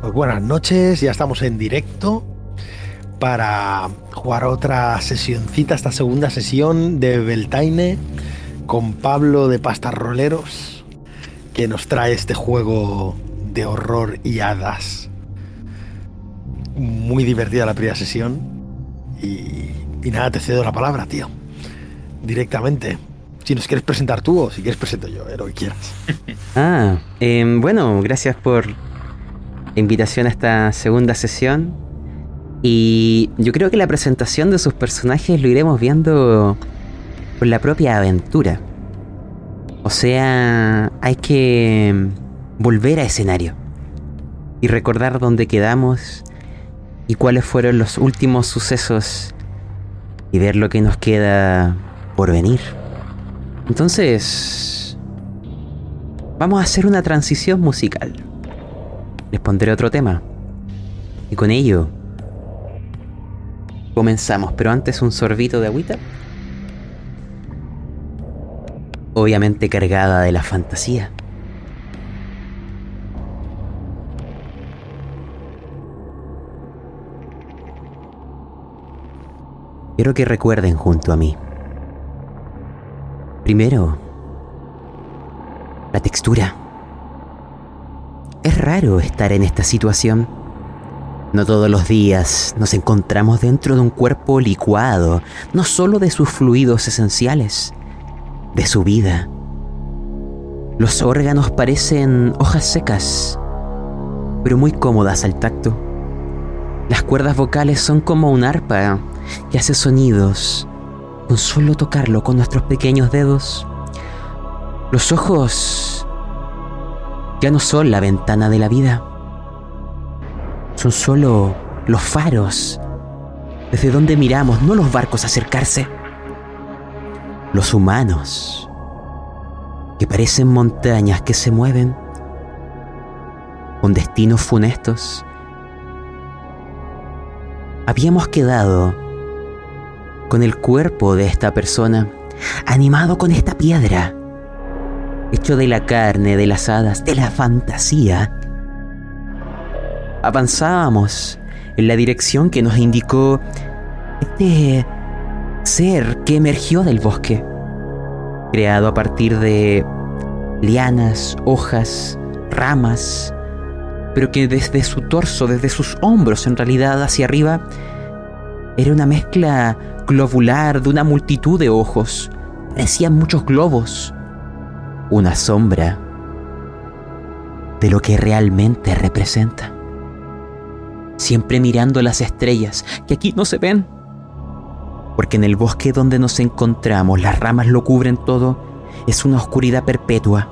Pues buenas noches, ya estamos en directo para jugar otra sesioncita, esta segunda sesión de Beltaine con Pablo de Pastas Roleros, que nos trae este juego de horror y hadas. Muy divertida la primera sesión y, nada, te cedo la palabra, tío. Directamente. Si nos quieres presentar tú o si quieres presento yo, eh, lo que quieras. Ah, em, bueno, gracias por invitación a esta segunda sesión. Y yo creo que la presentación de sus personajes lo iremos viendo por la propia aventura. O sea, hay que volver a escenario y recordar dónde quedamos y cuáles fueron los últimos sucesos y ver lo que nos queda por venir. Entonces, vamos a hacer una transición musical. Les pondré otro tema. Y con ello, comenzamos. Pero antes un sorbito de agüita. Obviamente cargada de la fantasía. Quiero que recuerden junto a mí. Primero, la textura. Es raro estar en esta situación. No todos los días nos encontramos dentro de un cuerpo licuado, no solo de sus fluidos esenciales, de su vida. Los órganos parecen hojas secas, pero muy cómodas al tacto. Las cuerdas vocales son como un arpa que hace sonidos con solo tocarlo con nuestros pequeños dedos. Los ojos ya no son la ventana de la vida. Son solo los faros desde donde miramos, no los barcos acercarse. Los humanos, que parecen montañas que se mueven con destinos funestos. Habíamos quedado con el cuerpo de esta persona, animado con esta piedra, hecho de la carne, de las hadas, de la fantasía. Avanzábamos en la dirección que nos indicó este ser que emergió del bosque, creado a partir de lianas, hojas, ramas, pero que desde su torso, desde sus hombros en realidad hacia arriba, era una mezcla globular de una multitud de ojos. Parecían muchos globos. Una sombra de lo que realmente representa. Siempre mirando las estrellas, que aquí no se ven. Porque en el bosque donde nos encontramos las ramas lo cubren todo, es una oscuridad perpetua.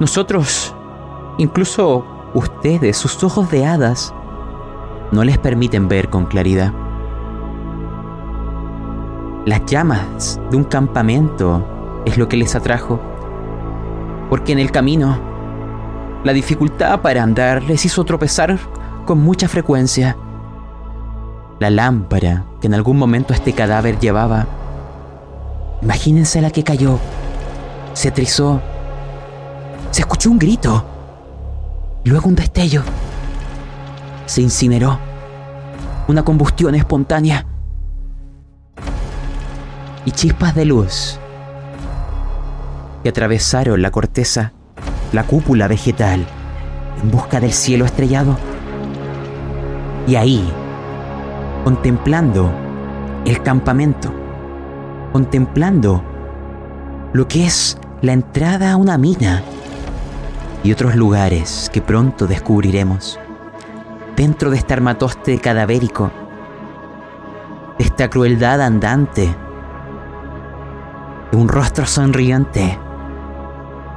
Nosotros, incluso ustedes, sus ojos de hadas, no les permiten ver con claridad. Las llamas de un campamento es lo que les atrajo, porque en el camino la dificultad para andar les hizo tropezar con mucha frecuencia. La lámpara que en algún momento este cadáver llevaba, imagínense la que cayó, se trizó, se escuchó un grito, luego un destello, se incineró, una combustión espontánea y chispas de luz que atravesaron la corteza, la cúpula vegetal, en busca del cielo estrellado. Y ahí, contemplando el campamento, contemplando lo que es la entrada a una mina y otros lugares que pronto descubriremos, dentro de este armatoste cadavérico, de esta crueldad andante, un rostro sonriente,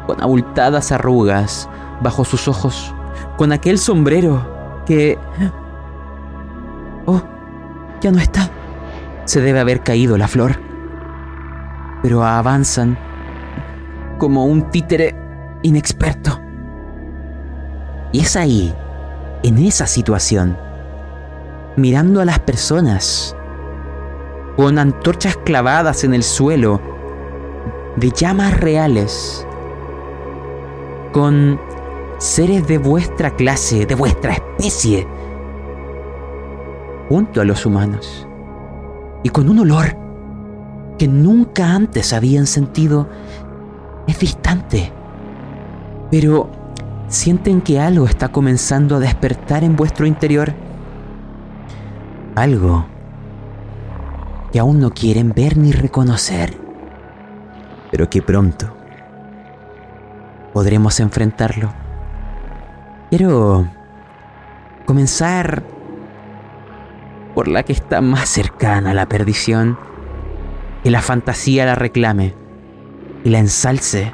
con abultadas arrugas bajo sus ojos, con aquel sombrero que... Oh, ya no está. Se debe haber caído la flor. Pero avanzan como un títere inexperto. Y es ahí, en esa situación, mirando a las personas, con antorchas clavadas en el suelo, de llamas reales, con seres de vuestra clase, de vuestra especie, junto a los humanos, y con un olor que nunca antes habían sentido, es distante, pero sienten que algo está comenzando a despertar en vuestro interior. Algo que aún no quieren ver ni reconocer, pero que pronto podremos enfrentarlo. Quiero comenzar por la que está más cercana a la perdición, que la fantasía la reclame y la ensalce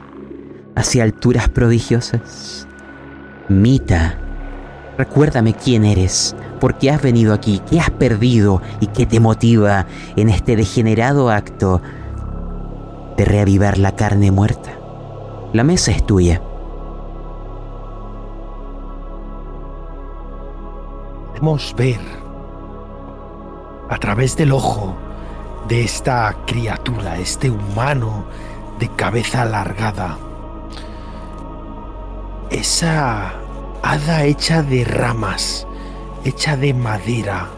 hacia alturas prodigiosas. Mita, recuérdame quién eres, por qué has venido aquí, qué has perdido y qué te motiva en este degenerado acto de reavivar la carne muerta. La mesa es tuya. Podemos ver a través del ojo de esta criatura, este humano de cabeza alargada, esa hada hecha de ramas, hecha de madera.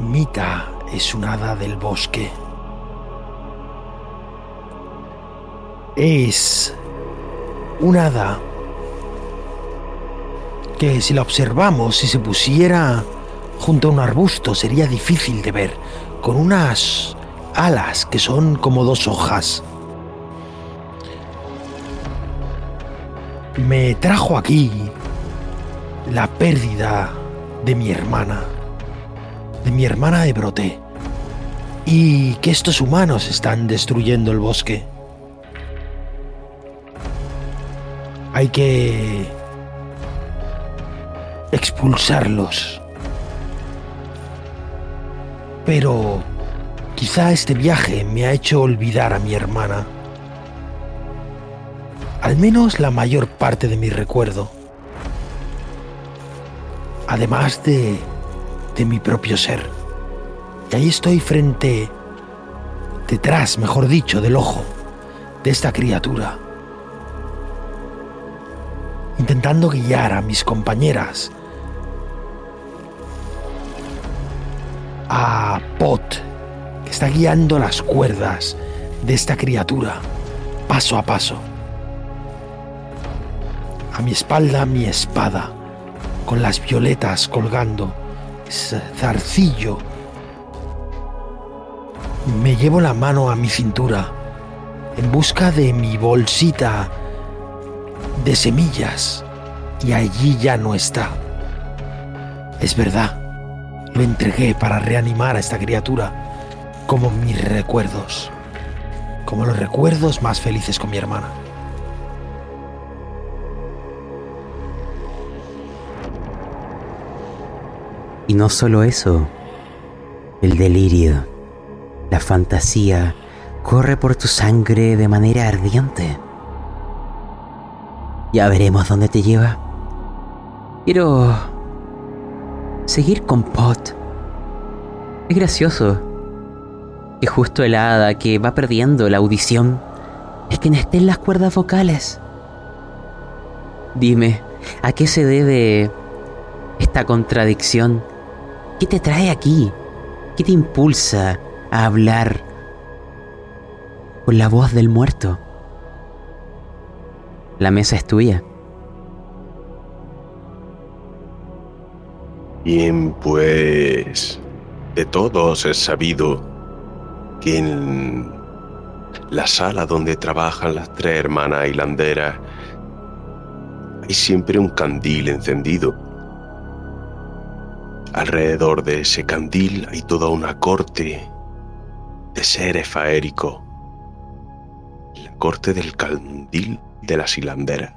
Mita es un hada del bosque. Es un hada que si la observamos, si se pusiera junto a un arbusto, sería difícil de ver, con unas alas que son como dos hojas. me trajo aquí la pérdida de mi hermana, de mi hermana de brote, y que estos humanos están destruyendo el bosque. Hay que expulsarlos. Pero quizá este viaje me ha hecho olvidar a mi hermana al menos la mayor parte de mi recuerdo, además de, de mi propio ser. Y ahí estoy frente, detrás, mejor dicho, del ojo de esta criatura, intentando guiar a mis compañeras a Pot, que está guiando las cuerdas de esta criatura, paso a paso. A mi espalda mi espada, con las violetas colgando, zarcillo. Me llevo la mano a mi cintura, en busca de mi bolsita de semillas, y allí ya no está. Es verdad, lo entregué para reanimar a esta criatura, como mis recuerdos, como los recuerdos más felices con mi hermana. Y no solo eso, el delirio, la fantasía corre por tu sangre de manera ardiente. Ya veremos dónde te lleva. Quiero seguir con Pot. Es gracioso que justo el hada que va perdiendo la audición es quien esté en las cuerdas vocales. Dime, ¿a qué se debe esta contradicción ¿Qué te trae aquí? ¿Qué te impulsa a hablar con la voz del muerto? La mesa es tuya. Bien, pues de todos es sabido que en la sala donde trabajan las tres hermanas hilanderas hay siempre un candil encendido Alrededor de ese candil hay toda una corte de seres faéricos. La corte del candil de las hilanderas.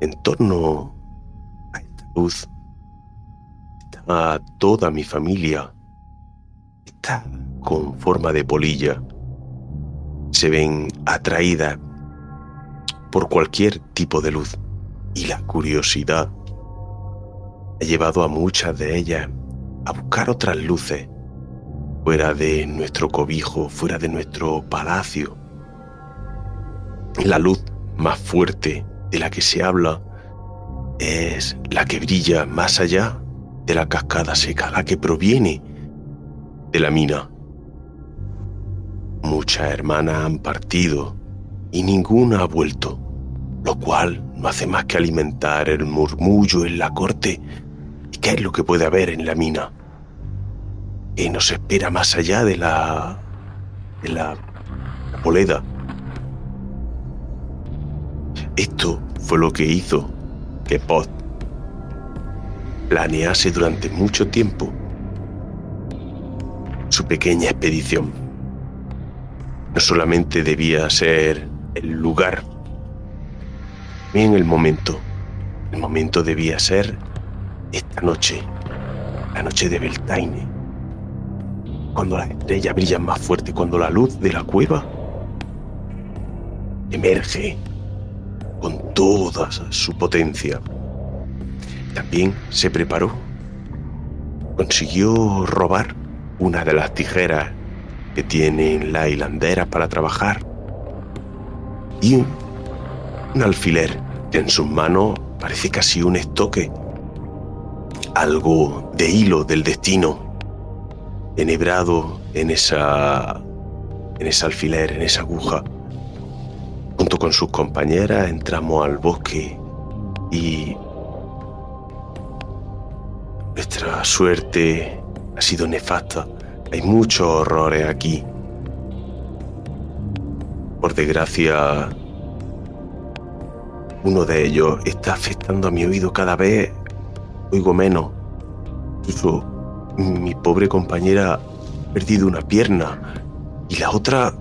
En torno a esta luz toda mi familia. Está con forma de polilla. Se ven atraídas por cualquier tipo de luz. Y la curiosidad ha llevado a muchas de ellas a buscar otras luces fuera de nuestro cobijo, fuera de nuestro palacio. La luz más fuerte de la que se habla es la que brilla más allá de la cascada seca, la que proviene de la mina. Muchas hermanas han partido y ninguna ha vuelto, lo cual no hace más que alimentar el murmullo en la corte. ¿Y qué es lo que puede haber en la mina? ¿Qué nos espera más allá de la... de la, poleda? Esto fue lo que hizo que Post planease durante mucho tiempo su pequeña expedición. No solamente debía ser el lugar, en el momento. El momento debía ser esta noche, la noche de Beltaine, cuando las estrellas brillan más fuerte, cuando la luz de la cueva emerge con toda su potencia. También se preparó, consiguió robar una de las tijeras que tienen la hilandera para trabajar y un alfiler que en sus manos parece casi un estoque, algo de hilo del destino enhebrado en esa en ese alfiler, en esa aguja. Junto con sus compañeras entramos al bosque y nuestra suerte ha sido nefasta. Hay muchos horrores aquí. Por desgracia, uno de ellos está afectando a mi oído cada vez. Oigo menos. Incluso mi pobre compañera ha perdido una pierna. Y la otra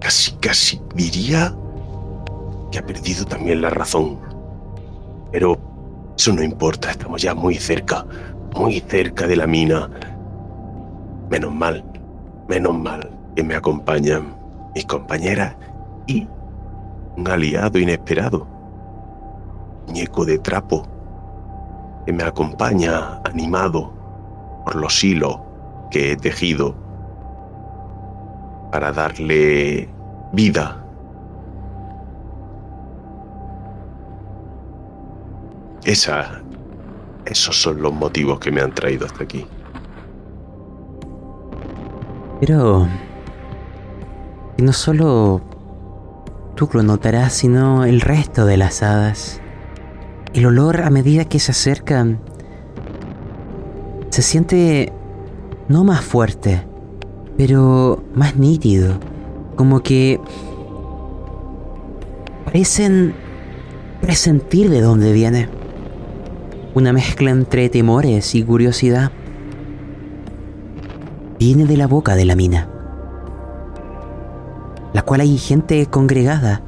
casi, casi diría que ha perdido también la razón. Pero eso no importa, estamos ya muy cerca, muy cerca de la mina. Menos mal, menos mal que me acompañan mis compañeras y un aliado inesperado muñeco de trapo que me acompaña animado por los hilos que he tejido para darle vida. Esa, esos son los motivos que me han traído hasta aquí. Pero... no solo tú lo notarás, sino el resto de las hadas. El olor a medida que se acercan se siente no más fuerte, pero más nítido, como que parecen presentir de dónde viene. Una mezcla entre temores y curiosidad. Viene de la boca de la mina, la cual hay gente congregada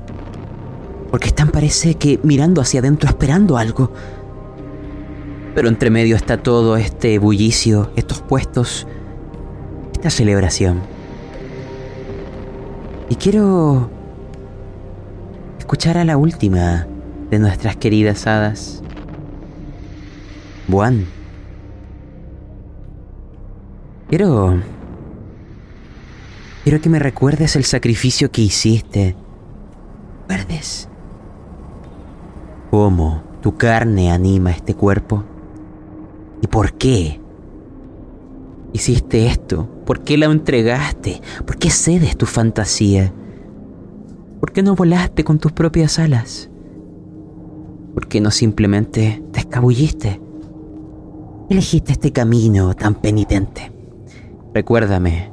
porque están parece que mirando hacia adentro esperando algo. Pero entre medio está todo este bullicio, estos puestos, esta celebración. Y quiero escuchar a la última de nuestras queridas hadas. Buan. Quiero... Quiero que me recuerdes el sacrificio que hiciste. ¿Recuerdes? cómo tu carne anima este cuerpo y por qué hiciste esto, por qué la entregaste, por qué cedes tu fantasía, por qué no volaste con tus propias alas, por qué no simplemente te escabulliste, elegiste este camino tan penitente. Recuérdame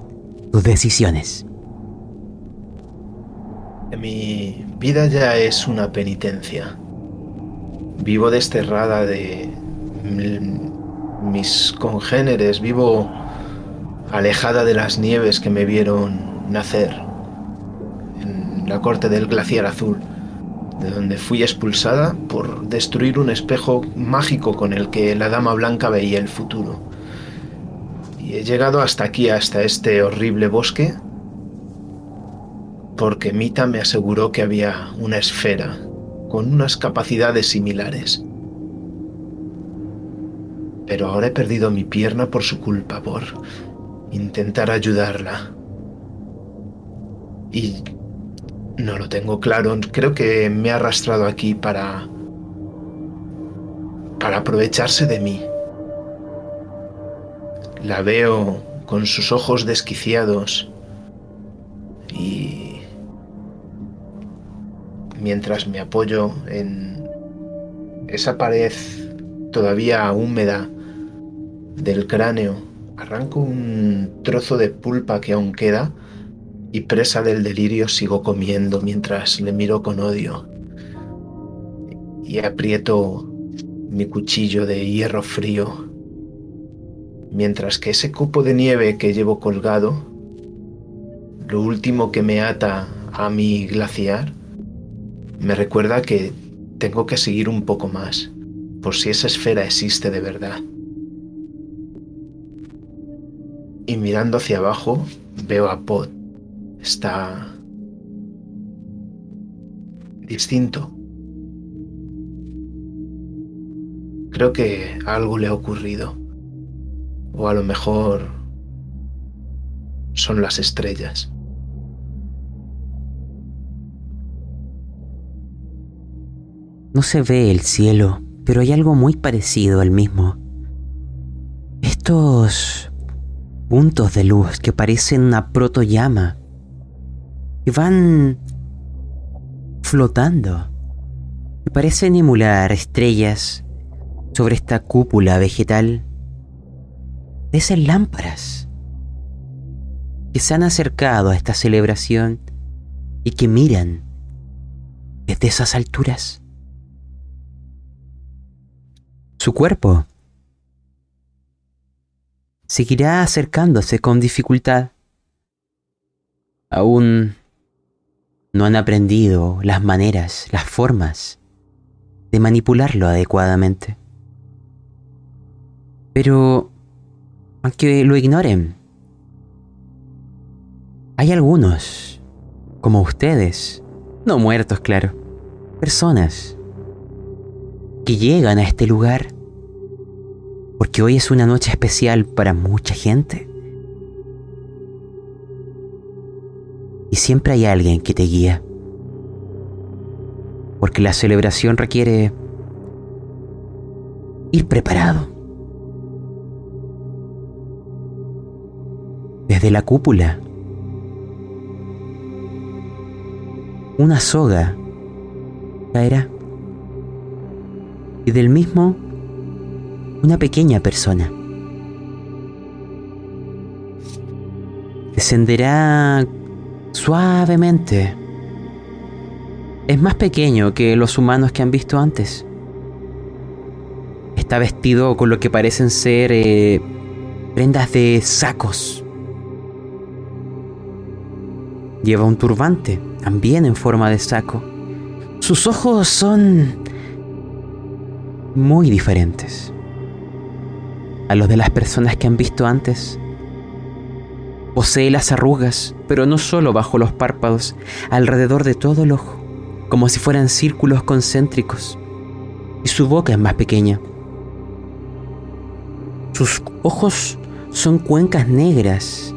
tus decisiones. Mi vida ya es una penitencia. Vivo desterrada de mis congéneres, vivo alejada de las nieves que me vieron nacer en la corte del glaciar azul, de donde fui expulsada por destruir un espejo mágico con el que la dama blanca veía el futuro. Y he llegado hasta aquí, hasta este horrible bosque, porque Mita me aseguró que había una esfera con unas capacidades similares. Pero ahora he perdido mi pierna por su culpa, por intentar ayudarla. Y No lo tengo claro. Creo que me ha arrastrado aquí para... para aprovecharse de mí. La veo con sus ojos desquiciados y mientras me apoyo en esa pared todavía húmeda del cráneo, arranco un trozo de pulpa que aún queda y presa del delirio sigo comiendo mientras le miro con odio y aprieto mi cuchillo de hierro frío mientras que ese cupo de nieve que llevo colgado, lo último que me ata a mi glaciar, me recuerda que tengo que seguir un poco más, por si esa esfera existe de verdad. Y mirando hacia abajo, veo a Pot está distinto. Creo que algo le ha ocurrido. O a lo mejor son las estrellas. No se ve el cielo, pero hay algo muy parecido al mismo. Estos puntos de luz que parecen una protollama que van flotando y parecen emular estrellas sobre esta cúpula vegetal de esas lámparas que se han acercado a esta celebración y que miran desde esas alturas. Su cuerpo seguirá acercándose con dificultad. Aún no han aprendido las maneras, las formas de manipularlo adecuadamente. Pero, aunque lo ignoren, hay algunos, como ustedes, no muertos, claro, personas que llegan a este lugar porque hoy es una noche especial para mucha gente. Y siempre hay alguien que te guía. Porque la celebración requiere ir preparado. Desde la cúpula, una soga caerá. Y del mismo, una pequeña persona. Descenderá suavemente. Es más pequeño que los humanos que han visto antes. Está vestido con lo que parecen ser eh, prendas de sacos. Lleva un turbante, también en forma de saco. Sus ojos son muy diferentes a los de las personas que han visto antes. Posee las arrugas, pero no solo bajo los párpados, alrededor de todo el ojo, como si fueran círculos concéntricos. Y su boca es más pequeña. Sus ojos son cuencas negras.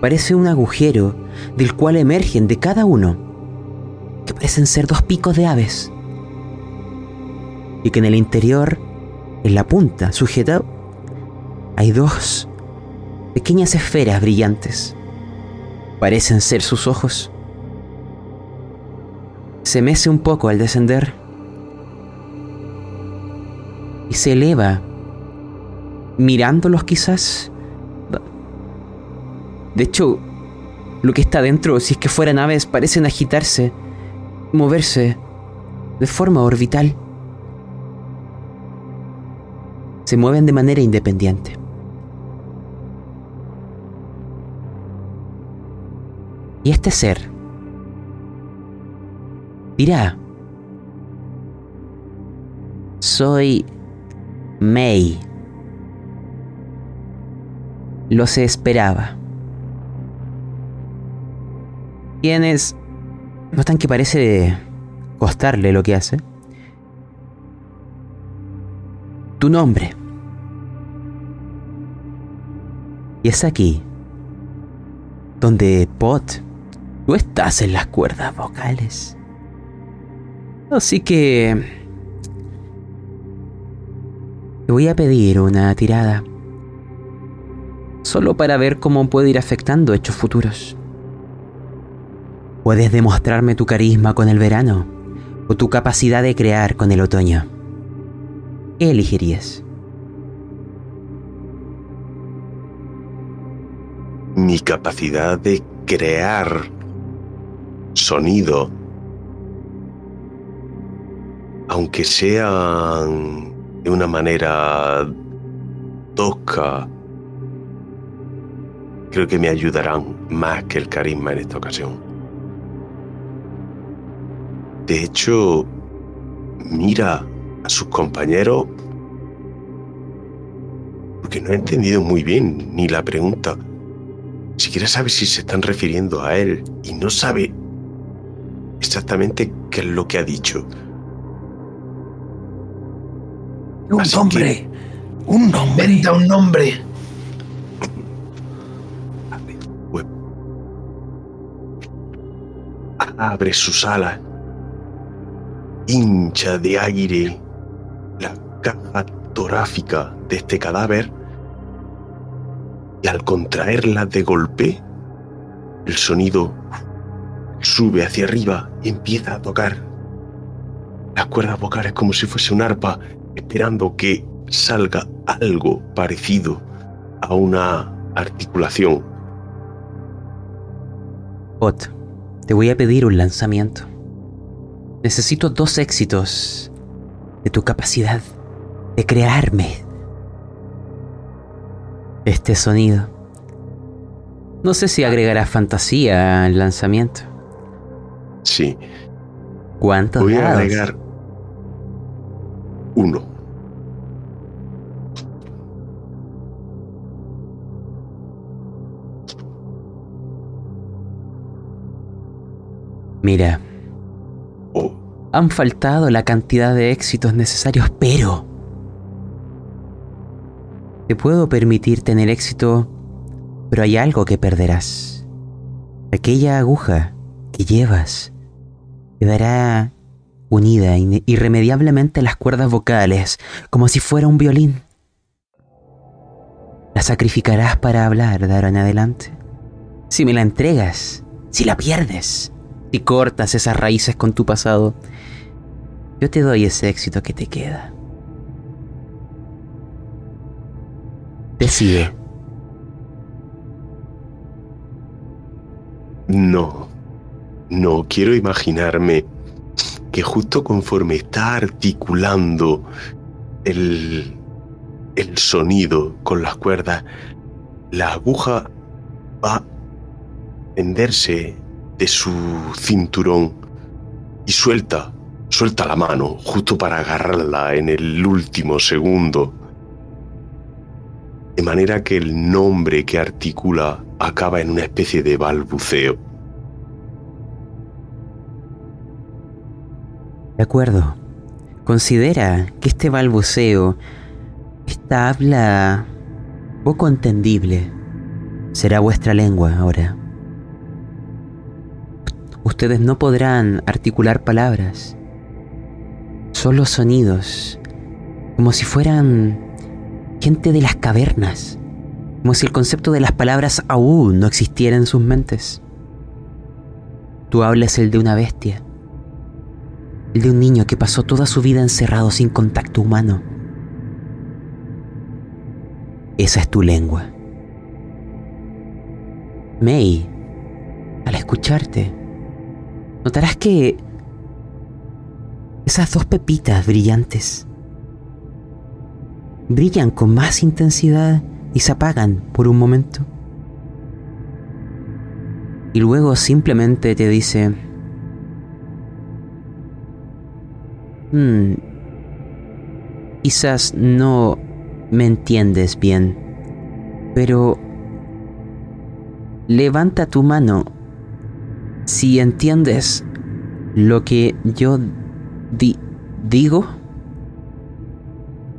Parece un agujero del cual emergen de cada uno, que parecen ser dos picos de aves. Y que en el interior, en la punta, sujetado, hay dos pequeñas esferas brillantes. Parecen ser sus ojos. Se mece un poco al descender y se eleva, mirándolos quizás. De hecho, lo que está dentro, si es que fueran aves, parecen agitarse, moverse de forma orbital. Se mueven de manera independiente. Y este ser dirá, soy May. Lo se esperaba. Quienes notan que parece costarle lo que hace. Tu nombre. Y es aquí donde Pot Tú estás en las cuerdas vocales. Así que... Te voy a pedir una tirada. Solo para ver cómo puede ir afectando hechos futuros. Puedes demostrarme tu carisma con el verano o tu capacidad de crear con el otoño. ¿Qué elegirías? Mi capacidad de crear sonido, aunque sean de una manera tosca, creo que me ayudarán más que el carisma en esta ocasión. De hecho, mira a sus compañeros porque no ha entendido muy bien ni la pregunta. Siquiera sabe si se están refiriendo a él y no sabe exactamente qué es lo que ha dicho. Un Así nombre. Un nombre. Venta un nombre. Pues, abre sus alas, hincha de aire la caja torácica de este cadáver y al contraerla de golpe, el sonido sube hacia arriba y empieza a tocar las cuerdas vocales como si fuese un arpa, esperando que salga algo parecido a una articulación. Ot, te voy a pedir un lanzamiento. Necesito dos éxitos de tu capacidad de crearme este sonido. No sé si agregarás fantasía al lanzamiento. Sí, ¿Cuántos voy a agregar uno. Mira, Oh, han faltado la cantidad de éxitos necesarios, pero te puedo permitir tener éxito, pero hay algo que perderás. Aquella aguja que llevas quedará unida irremediablemente a las cuerdas vocales, como si fuera un violín. La sacrificarás para hablar de ahora en adelante. Si me la entregas, si la pierdes, si cortas esas raíces con tu pasado, yo te doy ese éxito que te queda. Decide. no, no quiero imaginarme que justo conforme está articulando el, el sonido con las cuerdas, la aguja va a tenderse de su cinturón y suelta, suelta la mano justo para agarrarla en el último segundo. De manera que el nombre que articula acaba en una especie de balbuceo. De acuerdo. Considera que este balbuceo, esta habla poco entendible, será vuestra lengua ahora. Ustedes no podrán articular palabras, solo sonidos, como si fueran gente de las cavernas, como si el concepto de las palabras aún no existiera en sus mentes. Tu habla es el de una bestia, el de un niño que pasó toda su vida encerrado sin contacto humano. Esa es tu lengua. May, al escucharte, notarás que esas dos pepitas brillantes brillan con más intensidad y se apagan por un momento. Y luego simplemente te dice, "Hmm, quizás no me entiendes bien, pero levanta tu mano si entiendes lo que yo di- digo.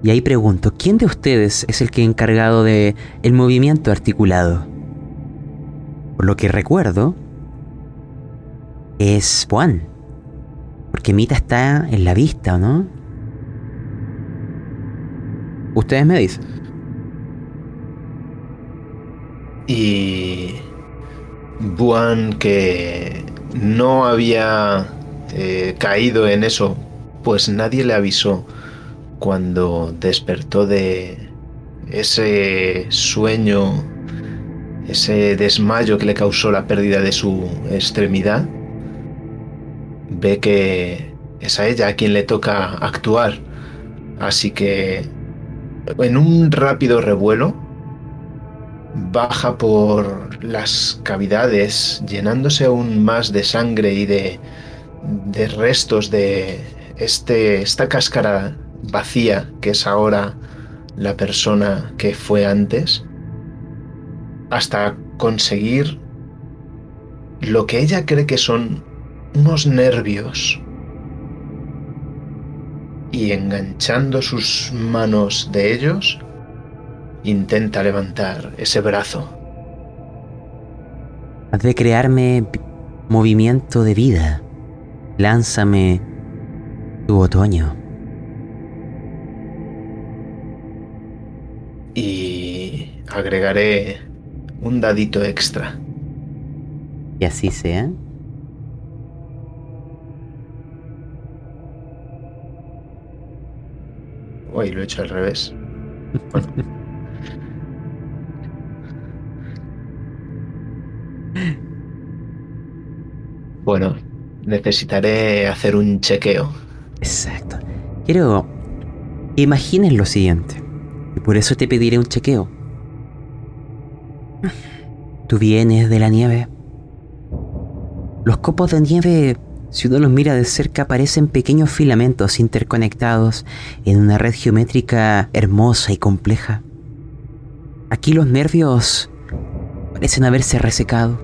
Y ahí pregunto, ¿quién de ustedes es el que encargado de el movimiento articulado? Por lo que recuerdo, es Juan. Porque Mita está en la vista, ¿o no? Ustedes me dicen. Y Buan, que no había eh, caído en eso, pues nadie le avisó cuando despertó de ese sueño, ese desmayo que le causó la pérdida de su extremidad, ve que es a ella a quien le toca actuar. Así que en un rápido revuelo baja por las cavidades, llenándose aún más de sangre y de, de restos de este, esta cáscara vacía que es ahora la persona que fue antes, hasta conseguir lo que ella cree que son unos nervios. Y enganchando sus manos de ellos, intenta levantar ese brazo. Haz de crearme movimiento de vida. Lánzame tu otoño. Y agregaré un dadito extra. Y así sea. Uy, lo he hecho al revés. Bueno. Necesitaré hacer un chequeo. Exacto. Quiero imagines lo siguiente. Y por eso te pediré un chequeo. Tú vienes de la nieve. Los copos de nieve, si uno los mira de cerca, parecen pequeños filamentos interconectados en una red geométrica hermosa y compleja. Aquí los nervios parecen haberse resecado.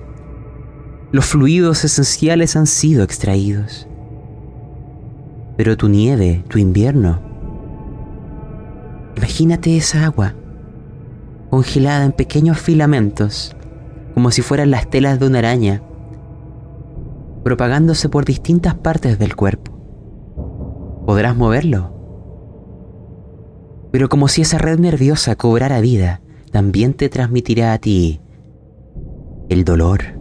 Los fluidos esenciales han sido extraídos. Pero tu nieve, tu invierno, imagínate esa agua, congelada en pequeños filamentos, como si fueran las telas de una araña, propagándose por distintas partes del cuerpo. Podrás moverlo. Pero como si esa red nerviosa cobrara vida, también te transmitirá a ti el dolor,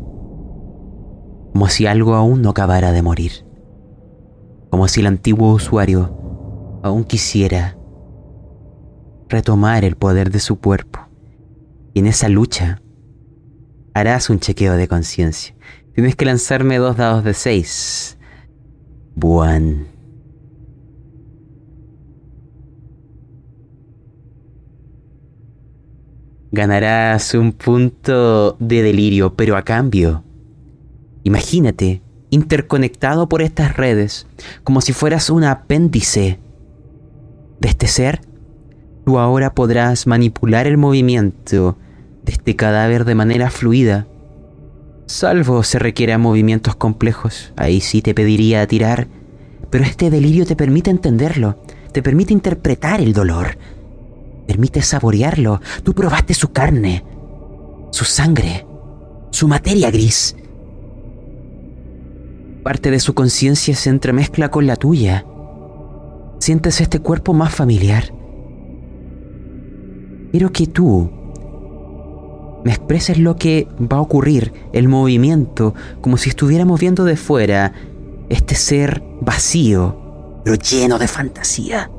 como si algo aún no acabara de morir, como si el antiguo usuario aún quisiera retomar el poder de su cuerpo. Y en esa lucha harás un chequeo de conciencia. Tienes que lanzarme dos dados de seis. Buan. Ganarás un punto de delirio, pero a cambio, imagínate, interconectado por estas redes, como si fueras un apéndice de este ser, tú ahora podrás manipular el movimiento de este cadáver de manera fluida. Salvo se requieran movimientos complejos, ahí sí te pediría tirar, pero este delirio te permite entenderlo, te permite interpretar el dolor, permite saborearlo. Tú probaste su carne, su sangre, su materia gris. Parte de su conciencia se entremezcla con la tuya. Sientes este cuerpo más familiar. Quiero que tú me expreses lo que va a ocurrir, el movimiento, como si estuviéramos viendo de fuera este ser vacío, pero lleno de fantasía.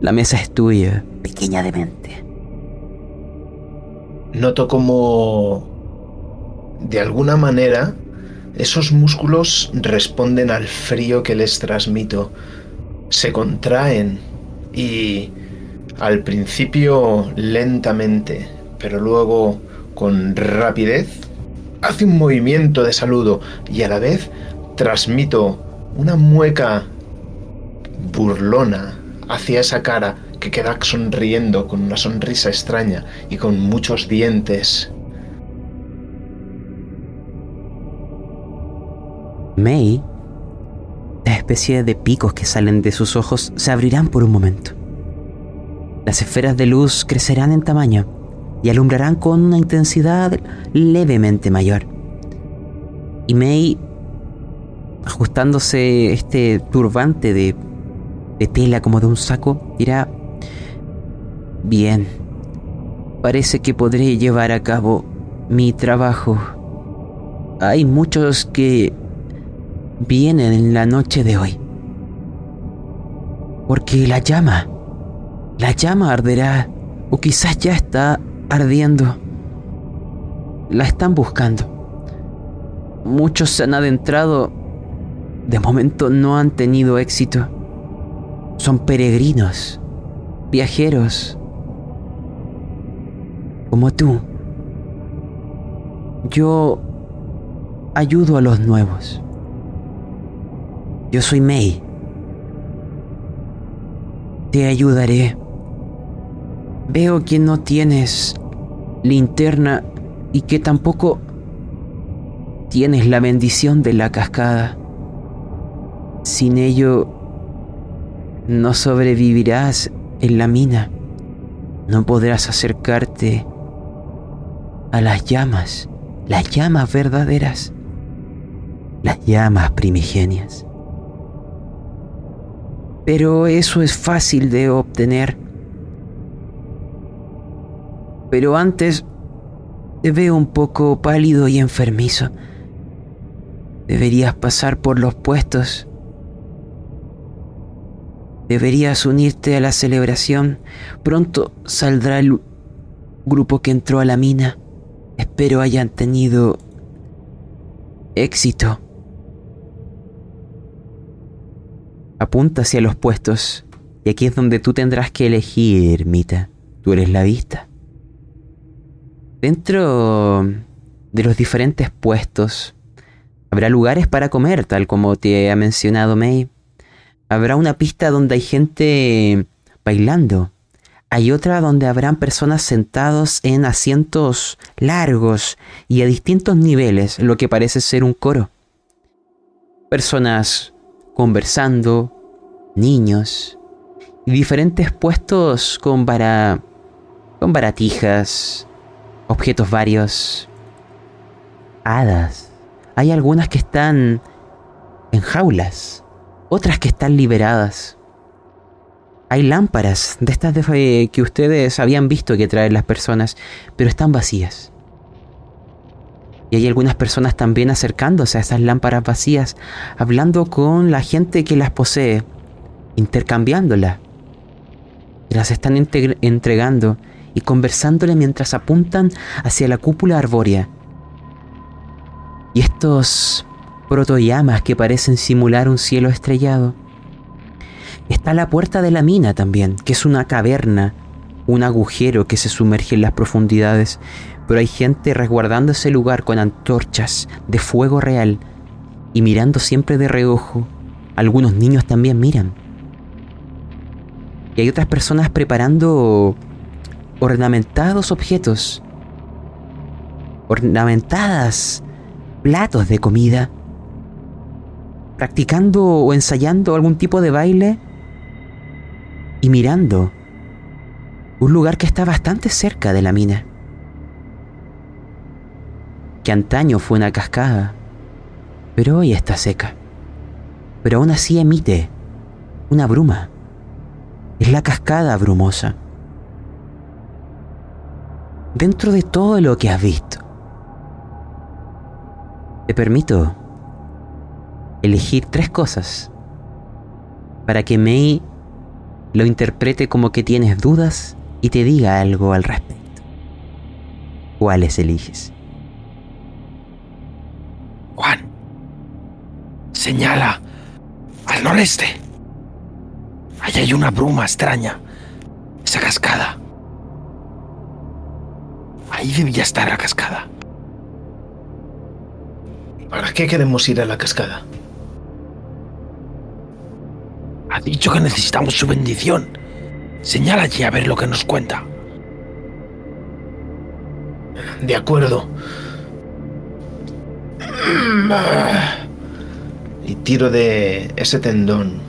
La mesa es tuya, pequeña de mente. Noto como, de alguna manera, esos músculos responden al frío que les transmito. Se contraen y al principio lentamente, pero luego con rapidez, hace un movimiento de saludo y a la vez transmito una mueca burlona hacia esa cara que queda sonriendo con una sonrisa extraña y con muchos dientes. May, la especie de picos que salen de sus ojos se abrirán por un momento. Las esferas de luz crecerán en tamaño y alumbrarán con una intensidad levemente mayor. Y May ajustándose este turbante de, de tela como de un saco, dirá, bien, parece que podré llevar a cabo mi trabajo. Hay muchos que vienen en la noche de hoy. Porque la llama, la llama arderá, o quizás ya está ardiendo. La están buscando. Muchos se han adentrado. De momento no han tenido éxito. Son peregrinos, viajeros, como tú. Yo ayudo a los nuevos. Yo soy May. Te ayudaré. Veo que no tienes linterna y que tampoco tienes la bendición de la cascada. Sin ello, no sobrevivirás en la mina. No podrás acercarte a las llamas, las llamas verdaderas, las llamas primigenias. Pero eso es fácil de obtener. Pero antes te veo un poco pálido y enfermizo. Deberías pasar por los puestos. Deberías unirte a la celebración. Pronto saldrá el grupo que entró a la mina. Espero hayan tenido éxito. Apunta hacia los puestos. Y aquí es donde tú tendrás que elegir, Mita. Tú eres la vista. Dentro de los diferentes puestos habrá lugares para comer, tal como te ha mencionado May. Habrá una pista donde hay gente bailando. Hay otra donde habrán personas sentados en asientos largos y a distintos niveles, lo que parece ser un coro. Personas conversando, niños y diferentes puestos con con baratijas, objetos varios, hadas. Hay algunas que están en jaulas, otras que están liberadas. Hay lámparas de estas de, que ustedes habían visto que traen las personas, pero están vacías. Y hay algunas personas también acercándose a esas lámparas vacías, hablando con la gente que las posee, intercambiándolas. Las están entregando y conversándole mientras apuntan hacia la cúpula arbórea. Y estos protoyamas que parecen simular un cielo estrellado. Está la puerta de la mina también, que es una caverna, un agujero que se sumerge en las profundidades pero hay gente resguardando ese lugar con antorchas de fuego real y mirando siempre de reojo. Algunos niños también miran. Y hay otras personas preparando ornamentados objetos, ornamentadas platos de comida, practicando o ensayando algún tipo de baile y mirando un lugar que está bastante cerca de la mina que antaño fue una cascada, pero hoy está seca. Pero aún así emite una bruma. Es la cascada brumosa. Dentro de todo lo que has visto, te permito elegir tres cosas para que Mei lo interprete como que tienes dudas y te diga algo al respecto. ¿Cuáles eliges? Juan, señala al noreste. Allá hay una bruma extraña. Esa cascada. Ahí debía estar la cascada. ¿Para qué queremos ir a la cascada? Ha dicho que necesitamos su bendición. Señala allí a ver lo que nos cuenta. De acuerdo. Y tiro de ese tendón.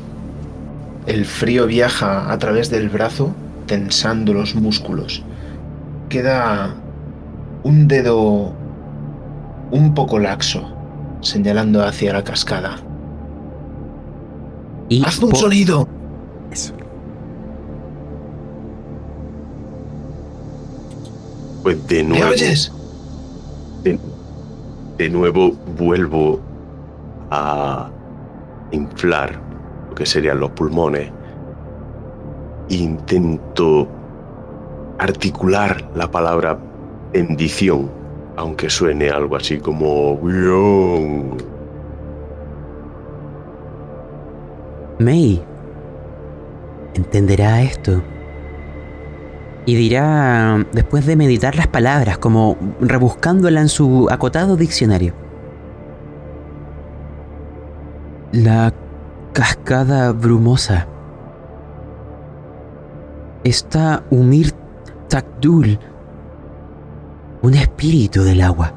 El frío viaja a través del brazo, tensando los músculos. Queda un dedo un poco laxo, señalando hacia la cascada. Y ¡Haz un sonido! Eso. Pues de ¿Me nuevo. oyes? De, de nuevo vuelvo a inflar lo que serían los pulmones. Intento articular la palabra bendición, aunque suene algo así como. May entenderá esto y dirá, después de meditar las palabras, como rebuscándola en su acotado diccionario. La cascada brumosa. Está Umir Takdul, un espíritu del agua.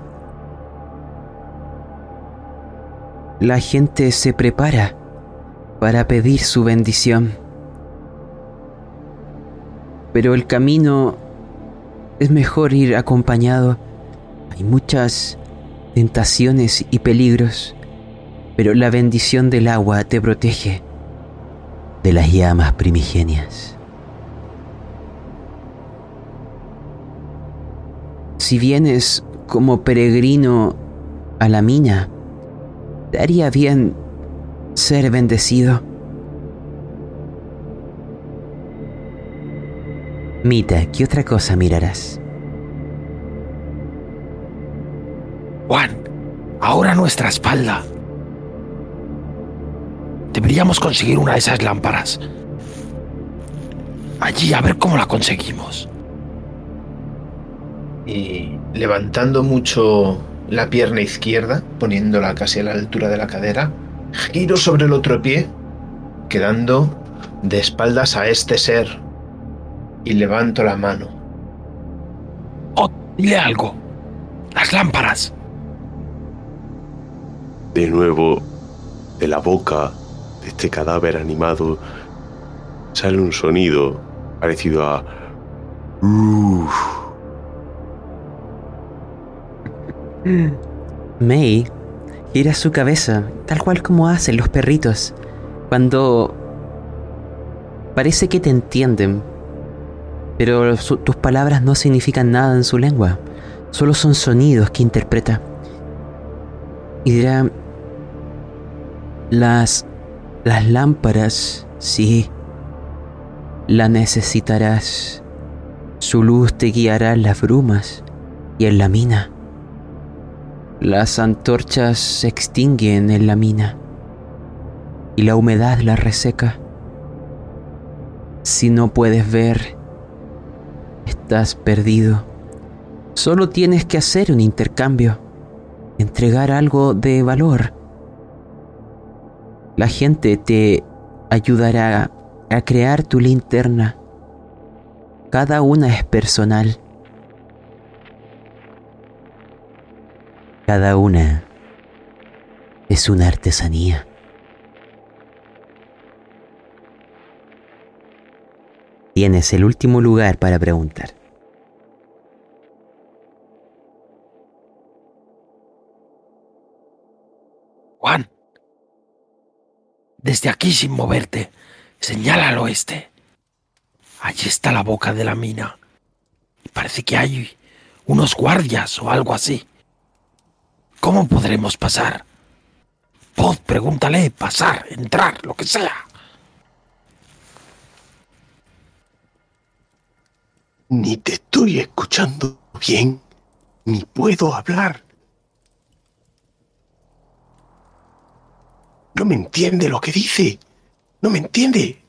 La gente se prepara para pedir su bendición. Pero el camino es mejor ir acompañado. Hay muchas tentaciones y peligros, pero la bendición del agua te protege de las llamas primigenias. Si vienes como peregrino a la mina, te haría bien ser bendecido. Mita, ¿qué otra cosa mirarás? Juan, ahora nuestra espalda. Deberíamos conseguir una de esas lámparas. Allí a ver cómo la conseguimos. Y levantando mucho la pierna izquierda, poniéndola casi a la altura de la cadera, giro sobre el otro pie, quedando de espaldas a este ser. Y levanto la mano. Oh, dile algo. Las lámparas. De nuevo, de la boca de este cadáver animado sale un sonido parecido a... "Uf". May gira su cabeza, tal cual como hacen los perritos, cuando parece que te entienden, pero tus palabras no significan nada en su lengua, solo son sonidos que interpreta. Y dirá, las, las lámparas, sí, la necesitarás. Su luz te guiará en las brumas y en la mina. Las antorchas se extinguen en la mina y la humedad la reseca. Si no puedes ver, estás perdido. Solo tienes que hacer un intercambio, entregar algo de valor. La gente te ayudará a crear tu linterna. Cada una es personal. Cada una es una artesanía. Tienes el último lugar para preguntar. Juan. Desde aquí sin moverte. Señala al oeste. Allí está la boca de la mina. Parece que hay unos guardias o algo así. ¿Cómo podremos pasar? Pod, pregúntale, pasar, entrar, lo que sea. Ni te estoy escuchando bien, ni puedo hablar. No me entiende lo que dice. No me entiende.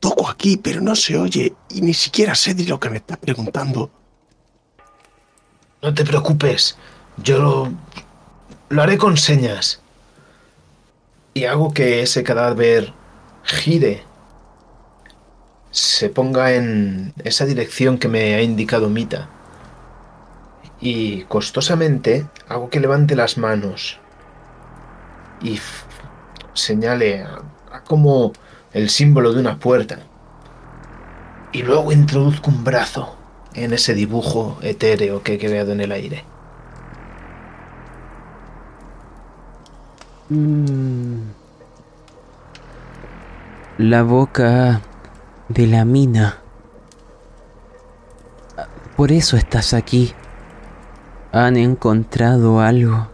Toco aquí, pero no se oye y ni siquiera sé de lo que me está preguntando. No te preocupes, yo lo, lo haré con señas. Y hago que ese cadáver gire, se ponga en esa dirección que me ha indicado Mita. Y costosamente hago que levante las manos y señale a como el símbolo de una puerta. Y luego introduzco un brazo en ese dibujo etéreo que he creado en el aire. La boca de la mina. Por eso estás aquí. Han encontrado algo.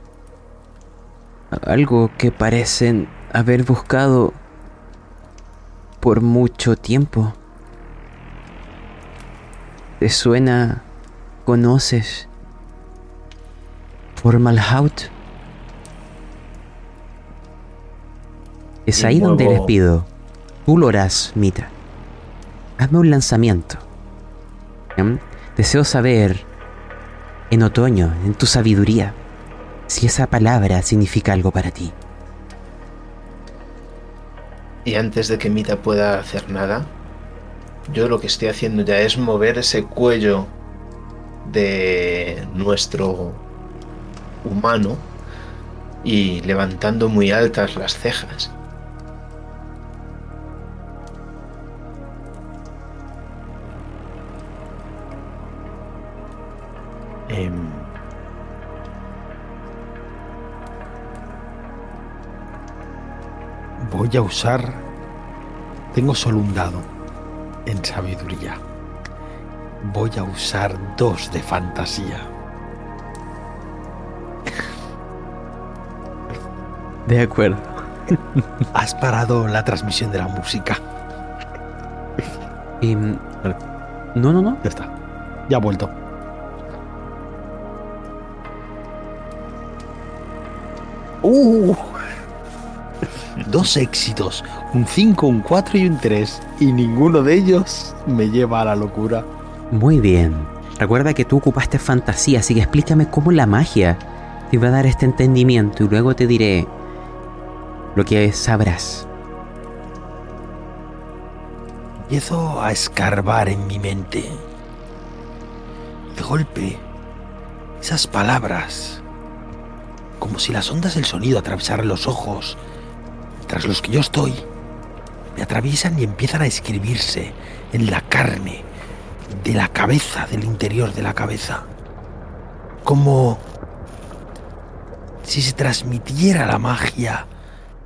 Algo que parecen haber buscado por mucho tiempo. ¿Te suena? ¿Conoces? Formalhaut. Es ahí donde les pido. Tú lo harás, Mitra. Hazme un lanzamiento. ¿Em? Deseo saber, en otoño, en tu sabiduría, si esa palabra significa algo para ti. Y antes de que Mita pueda hacer nada, yo lo que estoy haciendo ya es mover ese cuello de nuestro humano y levantando muy altas las cejas. Em, voy a usar. Tengo solo un dado en sabiduría. Voy a usar dos de fantasía. De acuerdo. Has parado la transmisión de la música. Em, no, no, no. Ya está. Ya ha vuelto. ¡Uh! Dos éxitos, un 5, un 4 y un 3. Y ninguno de ellos me lleva a la locura. Muy bien. Recuerda que tú ocupaste fantasía, así que explícame cómo la magia te va a dar este entendimiento y luego te diré lo que sabrás. Empiezo a escarbar en mi mente. De golpe, esas palabras, como si las ondas del sonido atravesaran los ojos, tras los que yo estoy, me atraviesan y empiezan a escribirse en la carne de la cabeza, del interior de la cabeza. Como si se transmitiera la magia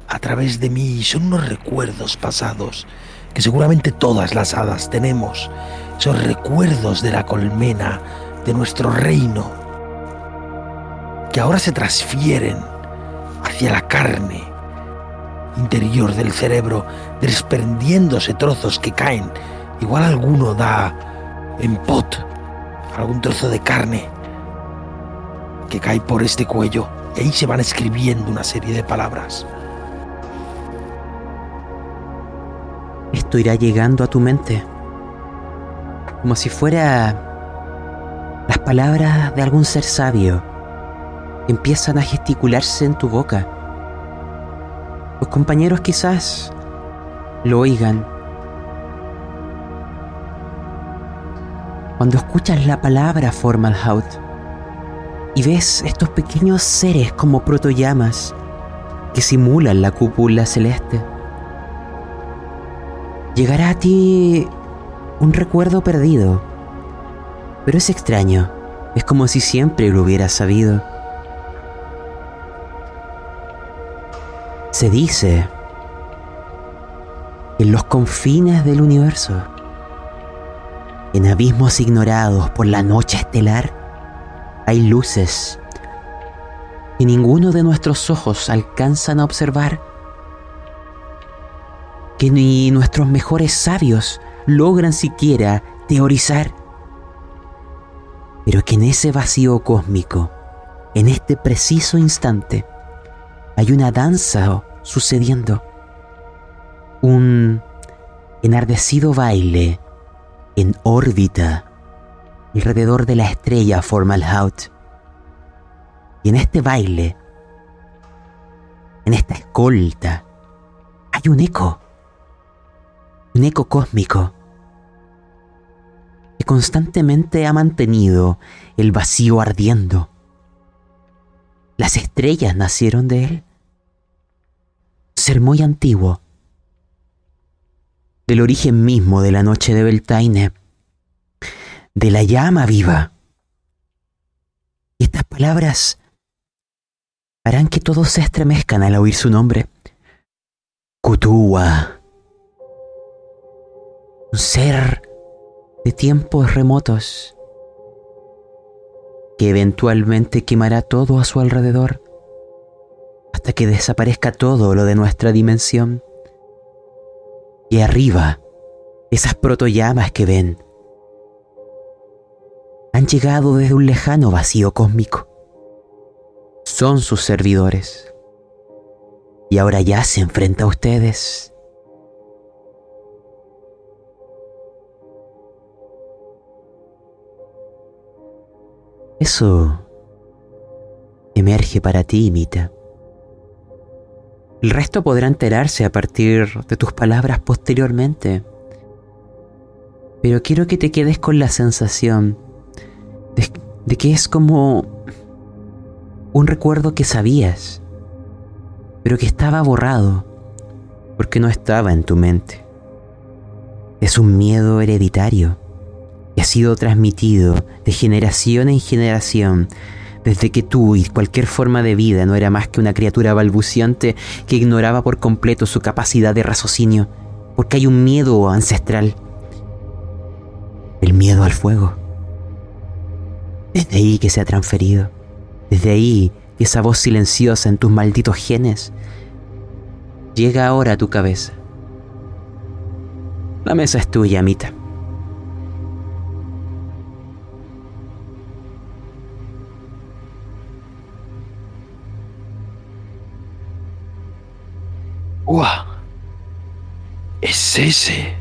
a través de mí son unos recuerdos pasados que seguramente todas las hadas tenemos. Esos recuerdos de la colmena, de nuestro reino, que ahora se transfieren hacia la carne interior del cerebro, desprendiéndose trozos que caen. Igual alguno da en pot, algún trozo de carne que cae por este cuello. Y ahí se van escribiendo una serie de palabras. Esto irá llegando a tu mente. Como si fuera las palabras de algún ser sabio empiezan a gesticularse en tu boca. Los compañeros quizás lo oigan. Cuando escuchas la palabra Formalhaut y ves estos pequeños seres como protollamas que simulan la cúpula celeste, llegará a ti un recuerdo perdido. Pero es extraño, es como si siempre lo hubieras sabido. Se dice que en los confines del universo, en abismos ignorados por la noche estelar, hay luces que ninguno de nuestros ojos alcanzan a observar, que ni nuestros mejores sabios logran siquiera teorizar, pero que en ese vacío cósmico, en este preciso instante, hay una danza sucediendo, un enardecido baile en órbita alrededor de la estrella Formalhaut. Y en este baile, en esta escolta, hay un eco, un eco cósmico que constantemente ha mantenido el vacío ardiendo. Las estrellas nacieron de él. Ser muy antiguo. Del origen mismo de la noche de Beltaine. De la llama viva. Y estas palabras harán que todos se estremezcan al oír su nombre. Kutua. Un ser de tiempos remotos que eventualmente quemará todo a su alrededor hasta que desaparezca todo lo de nuestra dimensión. Y arriba, esas protollamas que ven han llegado desde un lejano vacío cósmico. Son sus servidores. Y ahora ya se enfrenta a ustedes. Eso emerge para ti, Mita. El resto podrá enterarse a partir de tus palabras posteriormente. Pero quiero que te quedes con la sensación de, que es como un recuerdo que sabías, pero que estaba borrado porque no estaba en tu mente. Es un miedo hereditario que ha sido transmitido de generación en generación desde que tú y cualquier forma de vida no era más que una criatura balbuciante que ignoraba por completo su capacidad de raciocinio, porque hay un miedo ancestral, el miedo al fuego. Desde ahí que se ha transferido, desde ahí que esa voz silenciosa en tus malditos genes llega ahora a tu cabeza. La mesa es tuya, Es ese.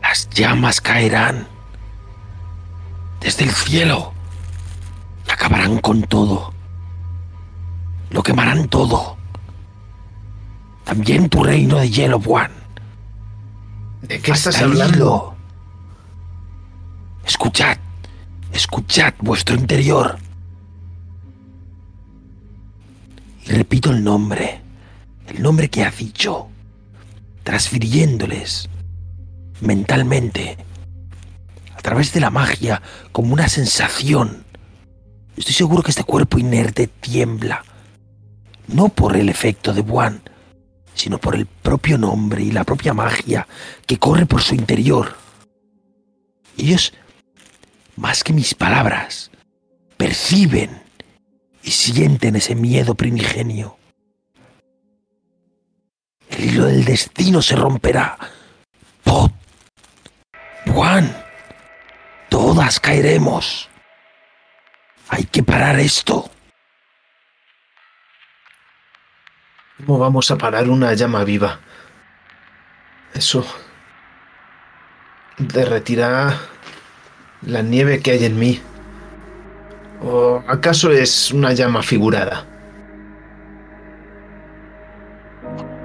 Las llamas caerán desde el cielo y acabarán con todo. Lo quemarán todo. También tu reino de hielo, Juan. ¿De qué estás hablando? Escuchad, escuchad vuestro interior. Y repito el nombre, el nombre que ha dicho, transfiriéndoles mentalmente, a través de la magia, como una sensación. Estoy seguro que este cuerpo inerte tiembla, no por el efecto de Buan, sino por el propio nombre y la propia magia que corre por su interior. Ellos, más que mis palabras, perciben y sienten ese miedo primigenio. El hilo del destino se romperá. Pot, Juan, todas caeremos. Hay que parar esto. ¿Cómo vamos a parar una llama viva? Eso derretirá la nieve que hay en mí. ¿O acaso es una llama figurada?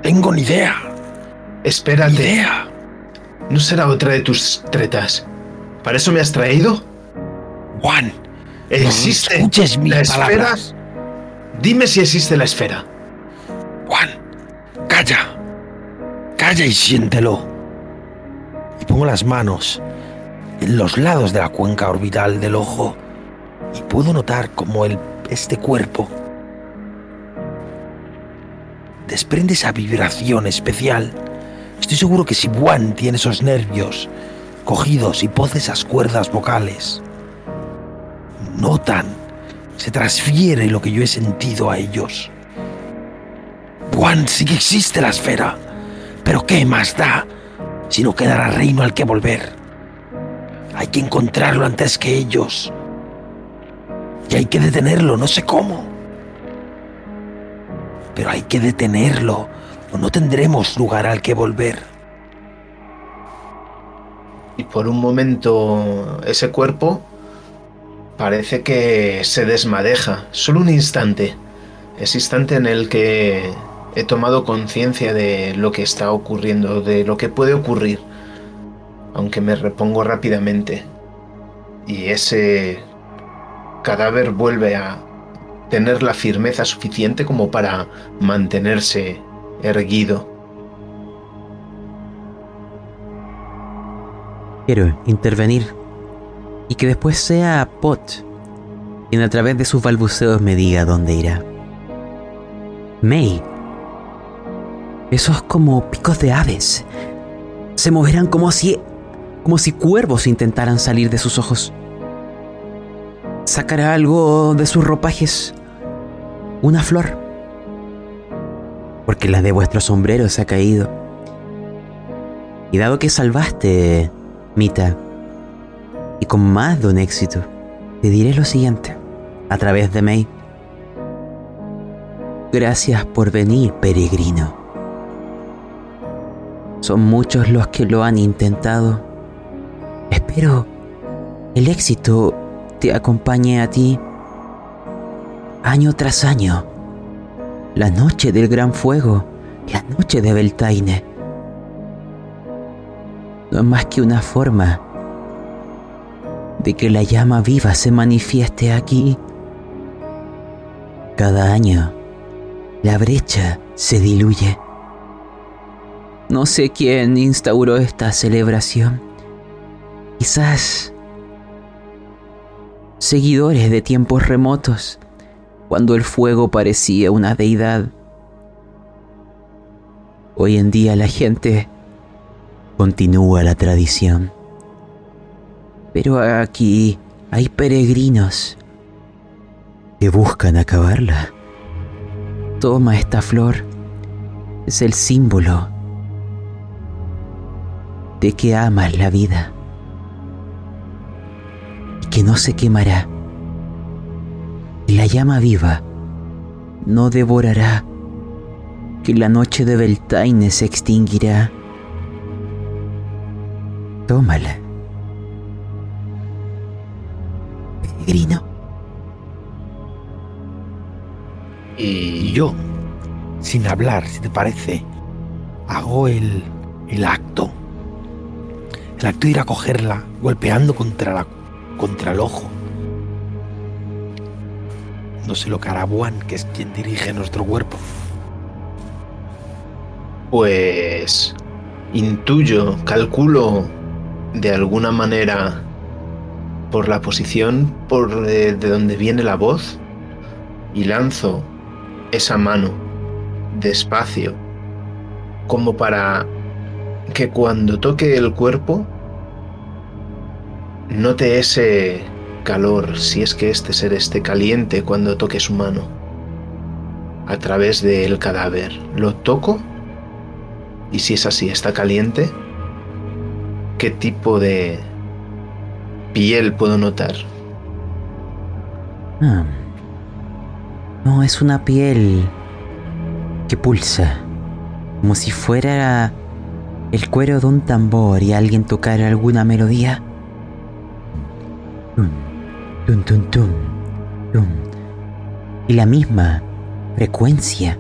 Tengo ni idea. Espérate. Ni idea. ¿No será otra de tus tretas? ¿Para eso me has traído? Juan, ¿existe escuches mis la esfera? palabras. Dime si existe la esfera. Juan, calla. Calla y siéntelo. Y pongo las manos en los lados de la cuenca orbital del ojo y puedo notar como el, este cuerpo desprende esa vibración especial. Estoy seguro que si Juan tiene esos nervios cogidos y posa esas cuerdas vocales, notan, se transfiere lo que yo he sentido a ellos. Juan, sí que existe la esfera, pero ¿qué más da si no quedará reino al que volver? Hay que encontrarlo antes que ellos. Y hay que detenerlo, no sé cómo. Pero hay que detenerlo o no tendremos lugar al que volver. Y por un momento ese cuerpo parece que se desmadeja. Solo un instante. Ese instante en el que he tomado conciencia de lo que está ocurriendo, de lo que puede ocurrir. Aunque me repongo rápidamente. Y ese cadáver vuelve a tener la firmeza suficiente como para mantenerse erguido. Quiero intervenir y que después sea Pot quien a través de sus balbuceos me diga dónde irá. May, Esos como picos de aves. Se moverán como si como si cuervos intentaran salir de sus ojos. Sacará algo de sus ropajes. Una flor. Porque la de vuestro sombrero se ha caído. Y dado que salvaste, Mita, y con más de un éxito, te diré lo siguiente, a través de May. Gracias por venir, peregrino. Son muchos los que lo han intentado. Espero el éxito te acompañe a ti año tras año. La noche del gran fuego, la noche de Beltaine. No es más que una forma de que la llama viva se manifieste aquí. Cada año, la brecha se diluye. No sé quién instauró esta celebración. Quizás seguidores de tiempos remotos, cuando el fuego parecía una deidad. Hoy en día la gente continúa la tradición. Pero aquí hay peregrinos que buscan acabarla. Toma esta flor. Es el símbolo de que amas la vida que no se quemará. La llama viva no devorará, que la noche de Beltaine se extinguirá. Tómala. Peregrino. Y yo, sin hablar, si te parece, hago el, el acto. El acto de ir a cogerla, golpeando contra, la, contra el ojo. No sé lo que que es quien dirige nuestro cuerpo. Pues intuyo, calculo de alguna manera por la posición por de, de donde viene la voz y lanzo esa mano despacio como para que cuando toque el cuerpo note ese calor si es que este ser esté caliente cuando toque su mano a través del cadáver. Lo toco y si es así, está caliente, ¿qué tipo de piel puedo notar? Ah. No, es una piel que pulsa, como si fuera el cuero de un tambor y alguien tocara alguna melodía. Tum, tum, tum, tum. Y la misma frecuencia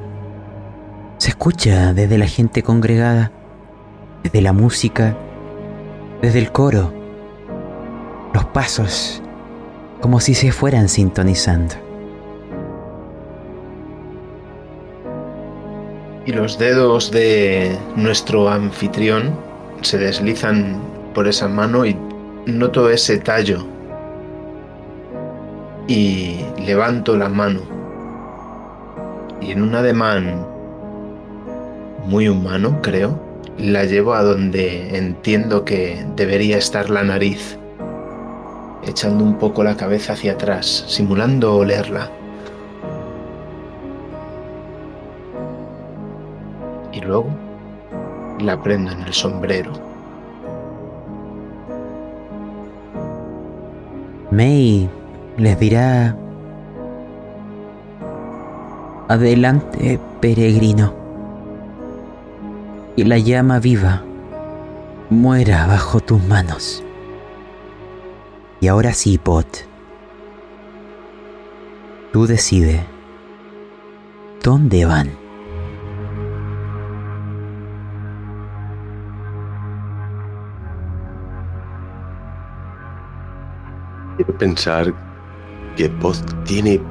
se escucha desde la gente congregada, desde la música, desde el coro, los pasos, como si se fueran sintonizando. Y los dedos de nuestro anfitrión se deslizan por esa mano y noto ese tallo. Y levanto la mano. Y en un ademán muy humano, creo, la llevo a donde entiendo que debería estar la nariz, echando un poco la cabeza hacia atrás, simulando olerla. Y luego la prendo en el sombrero. May les dirá... Adelante, peregrino. Y la llama viva muera bajo tus manos. Y ahora sí, Pot. Tú decide. ¿Dónde van? Quiero pensar que Poz tiene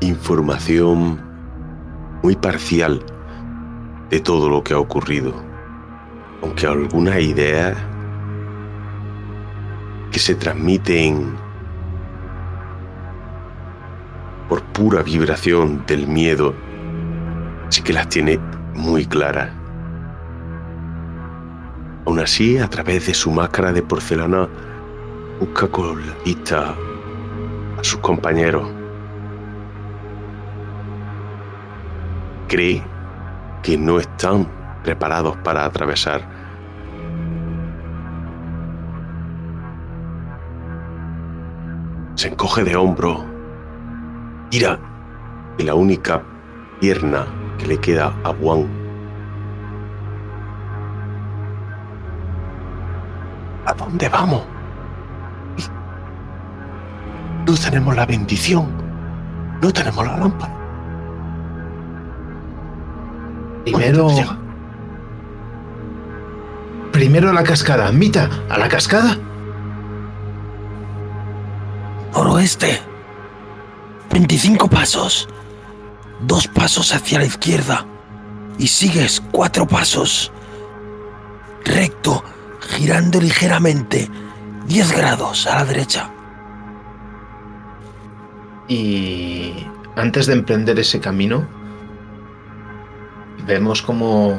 información muy parcial de todo lo que ha ocurrido, aunque alguna idea que se transmiten por pura vibración del miedo sí que las tiene muy claras. Aún así, a través de su máscara de porcelana, busca con la vista a sus compañeros. Cree que no están preparados para atravesar. Se encoge de hombro, tira y la única pierna que le queda a Juan. ¿A dónde vamos? No tenemos la bendición. No tenemos la lámpara. Primero. Primero la cascada. Mita, a la cascada. Noroeste. 25 pasos. Dos pasos hacia la izquierda. Y sigues cuatro pasos. Recto, girando ligeramente. 10 grados a la derecha. Y antes de emprender ese camino, vemos como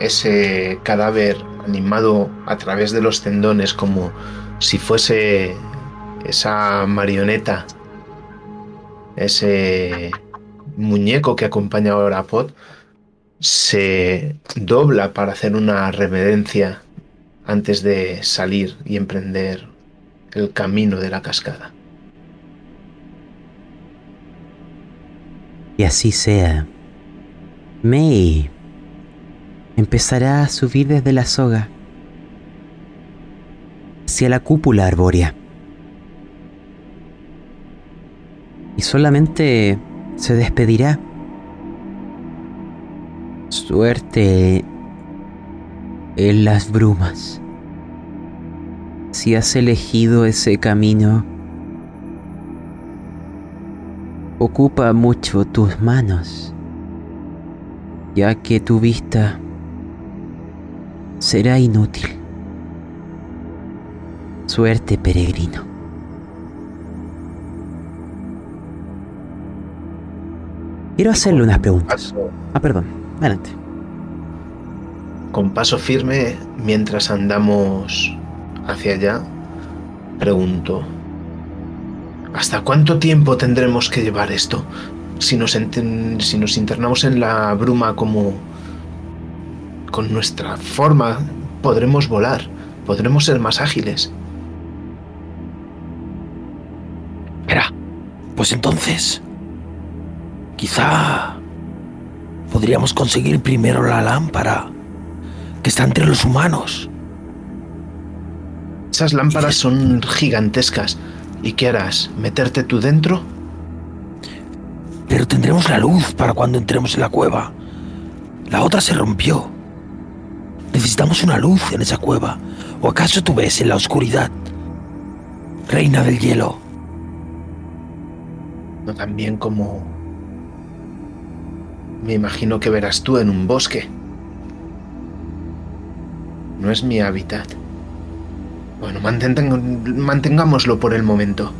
ese cadáver animado a través de los tendones, como si fuese esa marioneta, ese muñeco que acompaña ahora a Pod, se dobla para hacer una reverencia antes de salir y emprender el camino de la cascada. Y así sea. May empezará a subir desde la soga hacia la cúpula arbórea. Y solamente se despedirá. Suerte en las brumas. Si has elegido ese camino, ocupa mucho tus manos, ya que tu vista será inútil. Suerte, peregrino. Quiero hacerle unas preguntas. Ah, perdón. Adelante. Con paso firme, mientras andamos hacia allá, pregunto, ¿hasta cuánto tiempo tendremos que llevar esto? Si nos, enten- si nos internamos en la bruma como con nuestra forma, podremos volar, podremos ser más ágiles. Espera, pues entonces, quizá podríamos conseguir primero la lámpara que está entre los humanos. Esas lámparas son gigantescas. ¿Y qué harás? ¿Meterte tú dentro? Pero tendremos la luz para cuando entremos en la cueva. La otra se rompió. Necesitamos una luz en esa cueva. ¿O acaso tú ves en la oscuridad? Reina del hielo. No tan bien como... Me imagino que verás tú en un bosque. No es mi hábitat. Bueno, mantengámoslo por el momento.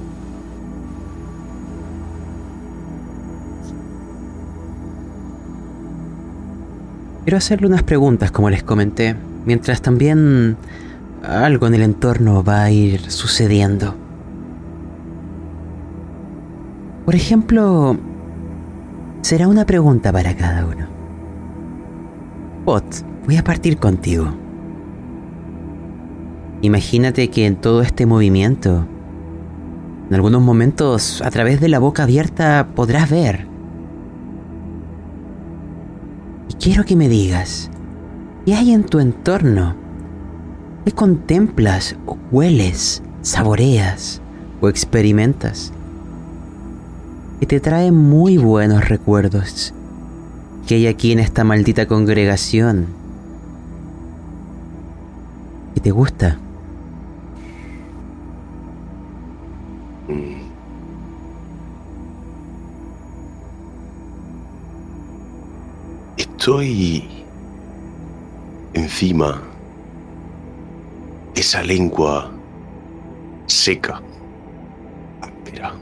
Quiero hacerle unas preguntas, como les comenté, mientras también algo en el entorno va a ir sucediendo. Por ejemplo, será una pregunta para cada uno. Pot, voy a partir contigo. Imagínate que en todo este movimiento, en algunos momentos, a través de la boca abierta, podrás ver y quiero que me digas, ¿qué hay en tu entorno? ¿Qué contemplas, o hueles, saboreas o experimentas? Que te trae muy buenos recuerdos. Que hay aquí en esta maldita congregación. Que te gusta. Estoy encima esa lengua seca, áspera.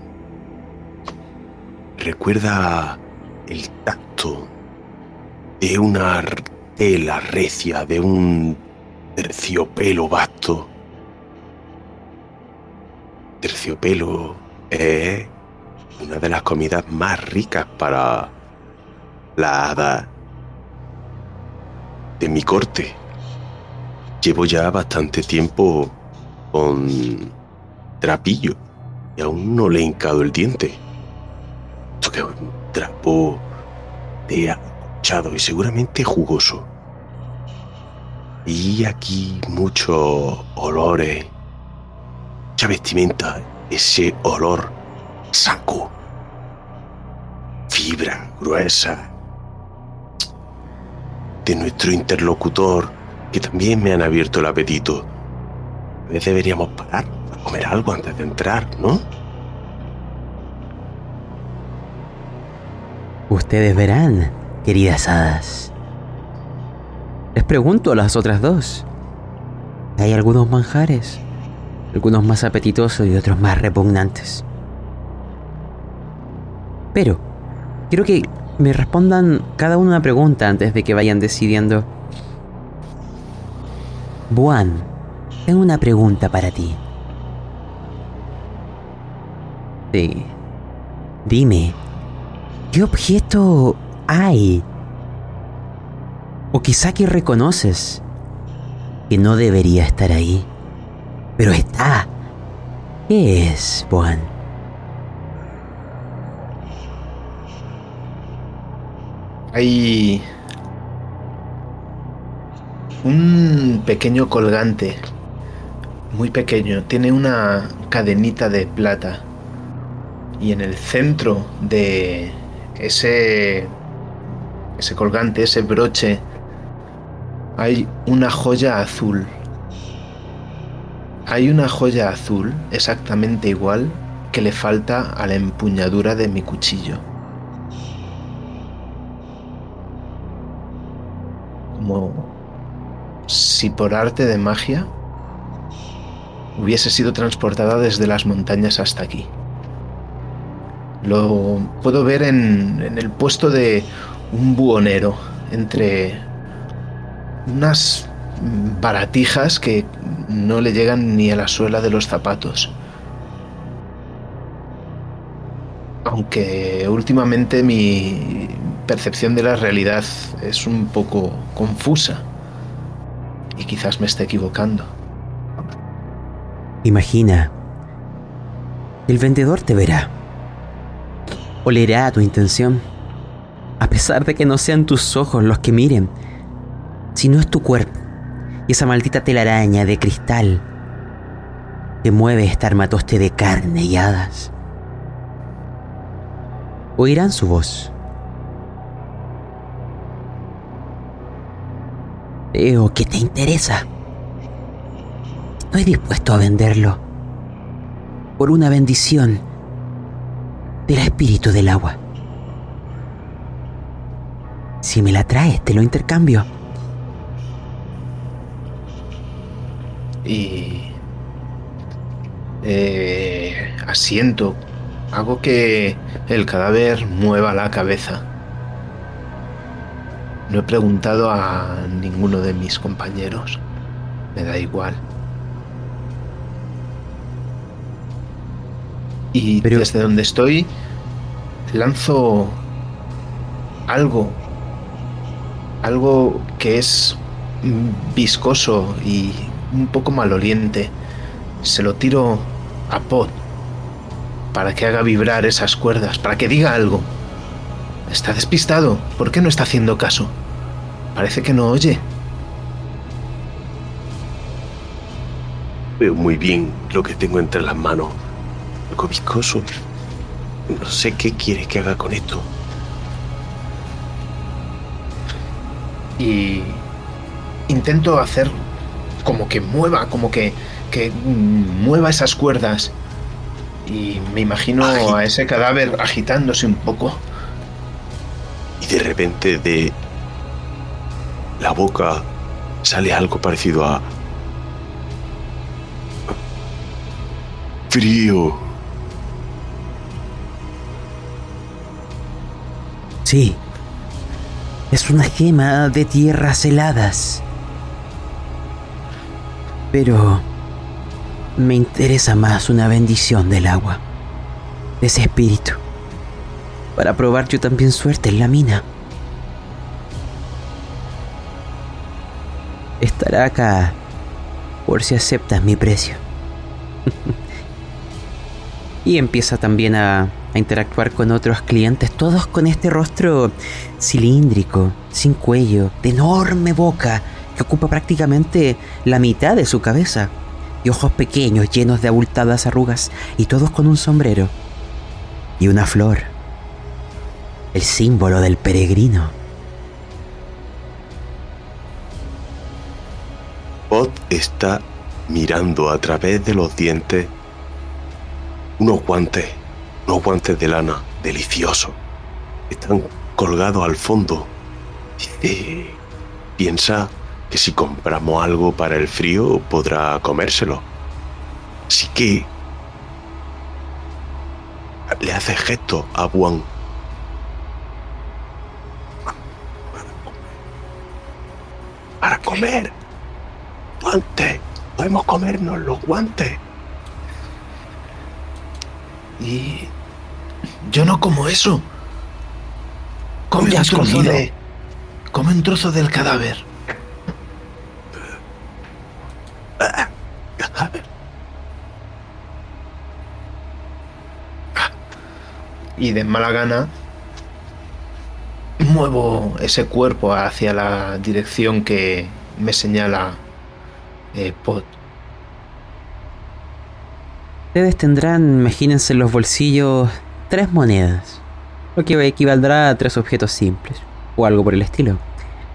Recuerda el tacto de una tela recia, de un terciopelo vasto. Terciopelo es una de las comidas más ricas para la hada de mi corte. Llevo ya bastante tiempo con trapillo y aún no le he hincado el diente. Esto que es un trapo de acolchado y seguramente jugoso. Y aquí muchos olores, mucha vestimenta, ese olor saco, fibra gruesa de nuestro interlocutor que también me han abierto el apetito. A veces deberíamos parar a comer algo antes de entrar, ¿no? Ustedes verán, queridas hadas. Les pregunto a las otras dos. Hay algunos manjares, algunos más apetitosos y otros más repugnantes. Pero, quiero que me respondan cada uno una pregunta antes de que vayan decidiendo. Buan, tengo una pregunta para ti. Sí. Dime, ¿qué objeto hay? O quizá que reconoces que no debería estar ahí, pero está. ¿Qué es, Buan? Hay un pequeño colgante, muy pequeño, tiene una cadenita de plata y en el centro de ese ese colgante, ese broche, hay una joya azul. Hay una joya azul exactamente igual que le falta a la empuñadura de mi cuchillo. Como si por arte de magia hubiese sido transportada desde las montañas hasta aquí. Lo puedo ver en, en el puesto de un buhonero entre unas baratijas que no le llegan ni a la suela de los zapatos. Aunque últimamente mi percepción de la realidad es un poco confusa. Y quizás me esté equivocando. Imagina, el vendedor te verá, olerá tu intención, a pesar de que no sean tus ojos los que miren, sino es tu cuerpo y esa maldita telaraña de cristal que mueve este armatoste de carne y hadas. Oirán su voz. Veo que te interesa. Estoy dispuesto a venderlo por una bendición del espíritu del agua. Si me la traes, te lo intercambio. Y eh, asiento. Hago que el cadáver mueva la cabeza. No he preguntado a ninguno de mis compañeros. Me da igual. Y Pero- desde donde estoy lanzo algo. Algo que es viscoso y un poco maloliente. Se lo tiro a Pod para que haga vibrar esas cuerdas, para que diga algo. Está despistado. ¿Por qué no está haciendo caso? Parece que no oye. Veo muy bien lo que tengo entre las manos. Algo viscoso. No sé qué quieres que haga con esto. Y intento hacer como que mueva, como que, que mueva esas cuerdas. Y me imagino a ese cadáver agitándose un poco. Y de repente de la boca sale algo parecido a frío. Sí. Es una gema de tierras heladas. Pero me interesa más una bendición del agua, de ese espíritu, para probar yo también suerte en la mina. Estará acá por si aceptas mi precio. y empieza también a, a interactuar con otros clientes, todos con este rostro cilíndrico, sin cuello, de enorme boca, que ocupa prácticamente la mitad de su cabeza, y ojos pequeños llenos de abultadas arrugas, y todos con un sombrero y una flor, el símbolo del peregrino. Bot está mirando a través de los dientes unos guantes, unos guantes de lana deliciosos. Están colgados al fondo. Piensa que si compramos algo para el frío podrá comérselo. Así que le hace gesto a Juan. Para comer. Guantes. Podemos comernos los guantes. Y yo no como eso. Come Ya un trozo comido. de. Come un trozo del cadáver. Y de mala gana muevo ese cuerpo hacia la dirección que me señala eh, Pot. Ustedes tendrán, imagínense en los bolsillos, tres monedas, lo que equivaldrá a tres objetos simples, o algo por el estilo.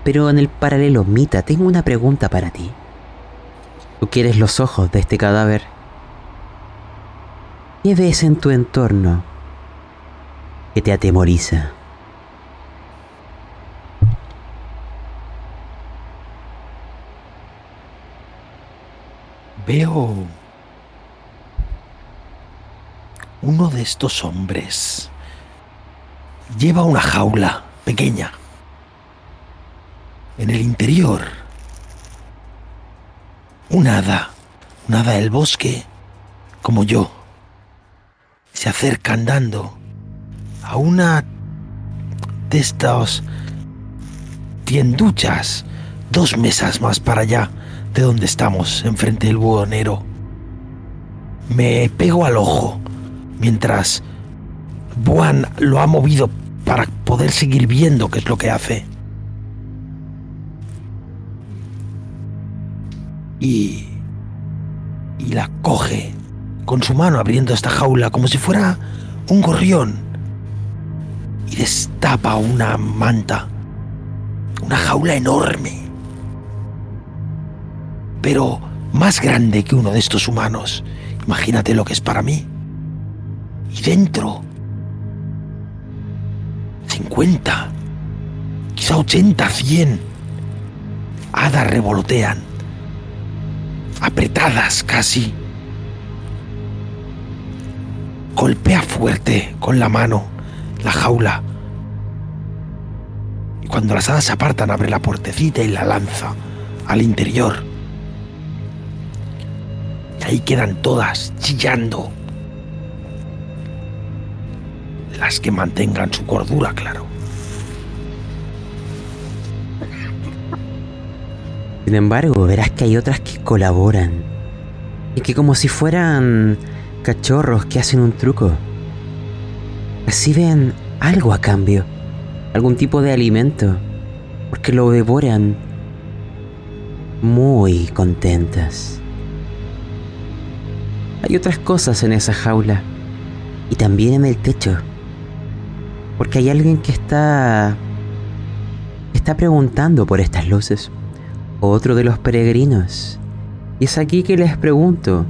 Pero en el paralelo, Mita, tengo una pregunta para ti. Tú quieres los ojos de este cadáver. ¿Qué ves en tu entorno que te atemoriza? Veo uno de estos hombres. Lleva una jaula pequeña. En el interior, un hada, un hada del bosque, como yo, se acerca andando a una de estas tienduchas, dos mesas más para allá de donde estamos, enfrente del buhonero. Me pego al ojo mientras Buan lo ha movido para poder seguir viendo qué es lo que hace. Y. y la coge con su mano abriendo esta jaula como si fuera un gorrión. Y destapa una manta. Una jaula enorme. Pero más grande que uno de estos humanos. Imagínate lo que es para mí. Y dentro. 50. Quizá 80, 100. Hadas revolotean. Apretadas casi. Golpea fuerte con la mano la jaula. Y cuando las hadas se apartan, abre la puertecita y la lanza al interior. Y ahí quedan todas chillando. Las que mantengan su cordura, claro. Sin embargo, verás que hay otras que colaboran. Y que como si fueran cachorros que hacen un truco, reciben algo a cambio. Algún tipo de alimento. Porque lo devoran muy contentas. Hay otras cosas en esa jaula. Y también en el techo. Porque hay alguien que está... está preguntando por estas luces otro de los peregrinos. Y es aquí que les pregunto,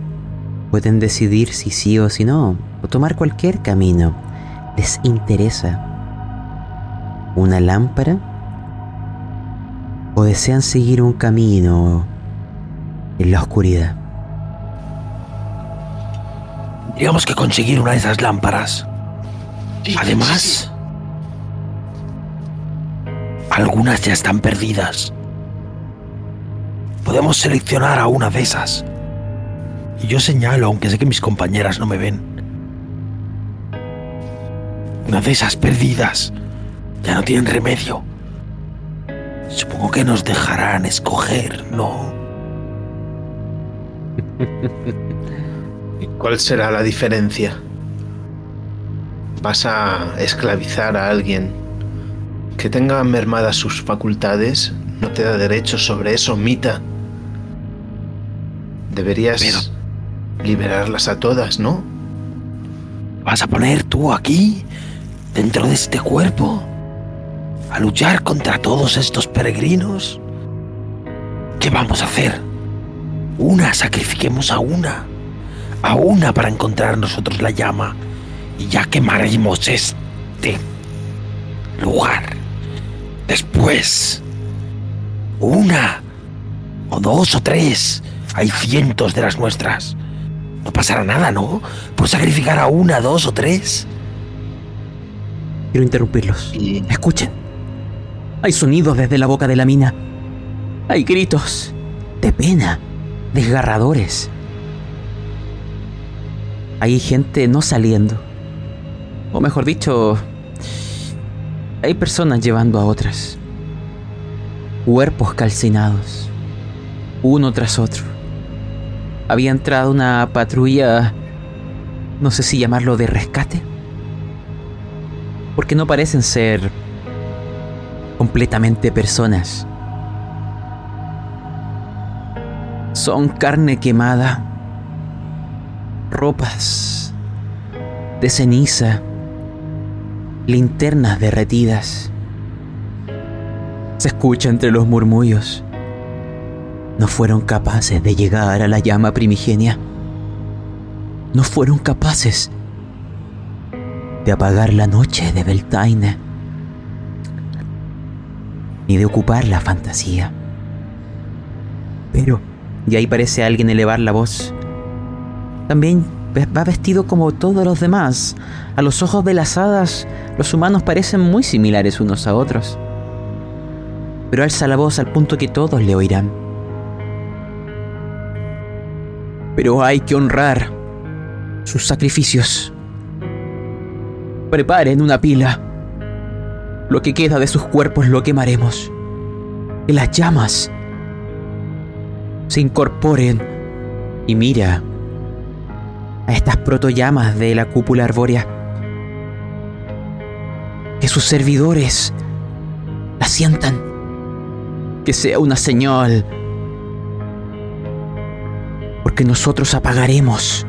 pueden decidir si sí o si no, o tomar cualquier camino. ¿Les interesa una lámpara? ¿O desean seguir un camino en la oscuridad? Tendríamos que conseguir una de esas lámparas. Además, Algunas ya están perdidas. Podemos seleccionar a una de esas. Y yo señalo, aunque sé que mis compañeras no me ven. Una de esas perdidas ya no tienen remedio. Supongo que nos dejarán escoger, ¿no? ¿Y cuál será la diferencia? ¿Vas a esclavizar a alguien que tenga mermadas sus facultades? No te da derecho sobre eso, Mita. Deberías Pero- liberarlas a todas, ¿no? ¿Vas a poner tú aquí, dentro de este cuerpo, a luchar contra todos estos peregrinos? ¿Qué vamos a hacer? Una, sacrifiquemos a una. A una para encontrar nosotros la llama. Y ya quemaremos este lugar. Después, una, o dos o tres. Hay cientos de las nuestras. No pasará nada, ¿no? Por sacrificar a una, dos o tres. Quiero interrumpirlos. Y Escuchen. Hay sonidos desde la boca de la mina. Hay gritos de pena, desgarradores. Hay gente no saliendo. O mejor dicho, hay personas llevando a otras. Cuerpos calcinados, uno tras otro. Había entrado una patrulla, no sé si llamarlo de rescate, porque no parecen ser completamente personas. Son carne quemada, ropas de ceniza, linternas derretidas. Se escucha entre los murmullos. No fueron capaces de llegar a la llama primigenia. No fueron capaces de apagar la noche de Beltaine ni de ocupar la fantasía. Pero, y ahí parece alguien elevar la voz, también va vestido como todos los demás. A los ojos de las hadas, los humanos parecen muy similares unos a otros. Pero alza la voz al punto que todos le oirán. Pero hay que honrar sus sacrificios. Preparen una pila. Lo que queda de sus cuerpos lo quemaremos. Que las llamas se incorporen. Y mira a estas protollamas de la cúpula arbórea. Que sus servidores la sientan. Que sea una señal. Porque nosotros apagaremos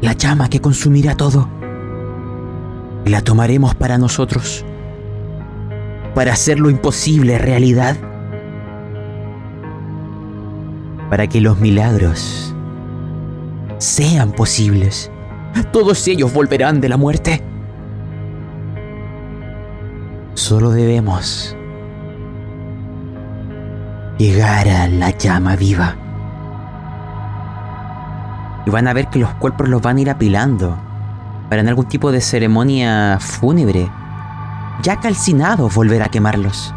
la llama que consumirá todo. La tomaremos para nosotros para hacer lo imposible realidad, para que los milagros sean posibles. Todos ellos volverán de la muerte. Solo debemos llegar a la llama viva. Y van a ver que los cuerpos los van a ir apilando para en algún tipo de ceremonia fúnebre ya calcinados volver a quemarlos.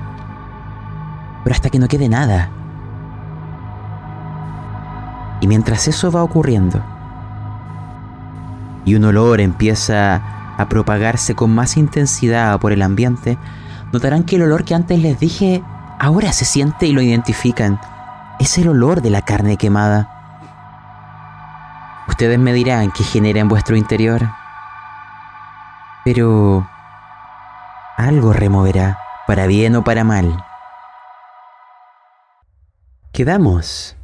Pero hasta que no quede nada. Y mientras eso va ocurriendo, y un olor empieza a propagarse con más intensidad por el ambiente, notarán que el olor que antes les dije ahora se siente y lo identifican. Es el olor de la carne quemada. Ustedes me dirán qué genera en vuestro interior. Pero algo removerá, para bien o para mal. Quedamos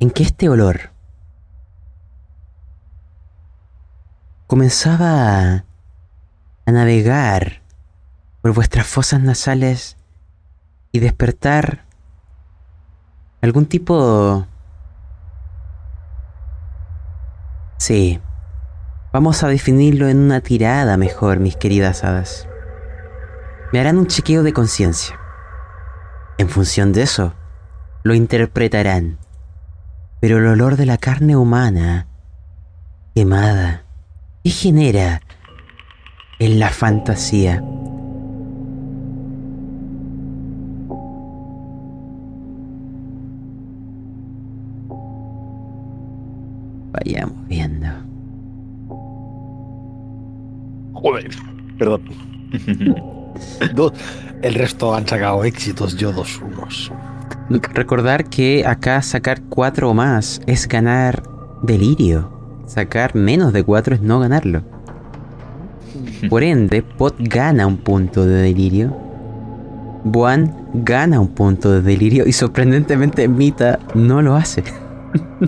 en que este olor comenzaba a, navegar por vuestras fosas nasales y despertar algún tipo... Sí, Vamos a definirlo en una tirada mejor, mis queridas hadas. Me harán un chequeo de conciencia. En función de eso, lo interpretarán. Pero el olor de la carne humana, quemada, ¿qué genera en la fantasía? Vayamos viendo. Joder, perdón. Dos. El resto han sacado éxitos, yo dos unos. Recordar que acá sacar cuatro o más es ganar delirio. Sacar menos de cuatro es no ganarlo. Por ende, Pot gana un punto de delirio. Buan gana un punto de delirio y sorprendentemente Mita no lo hace.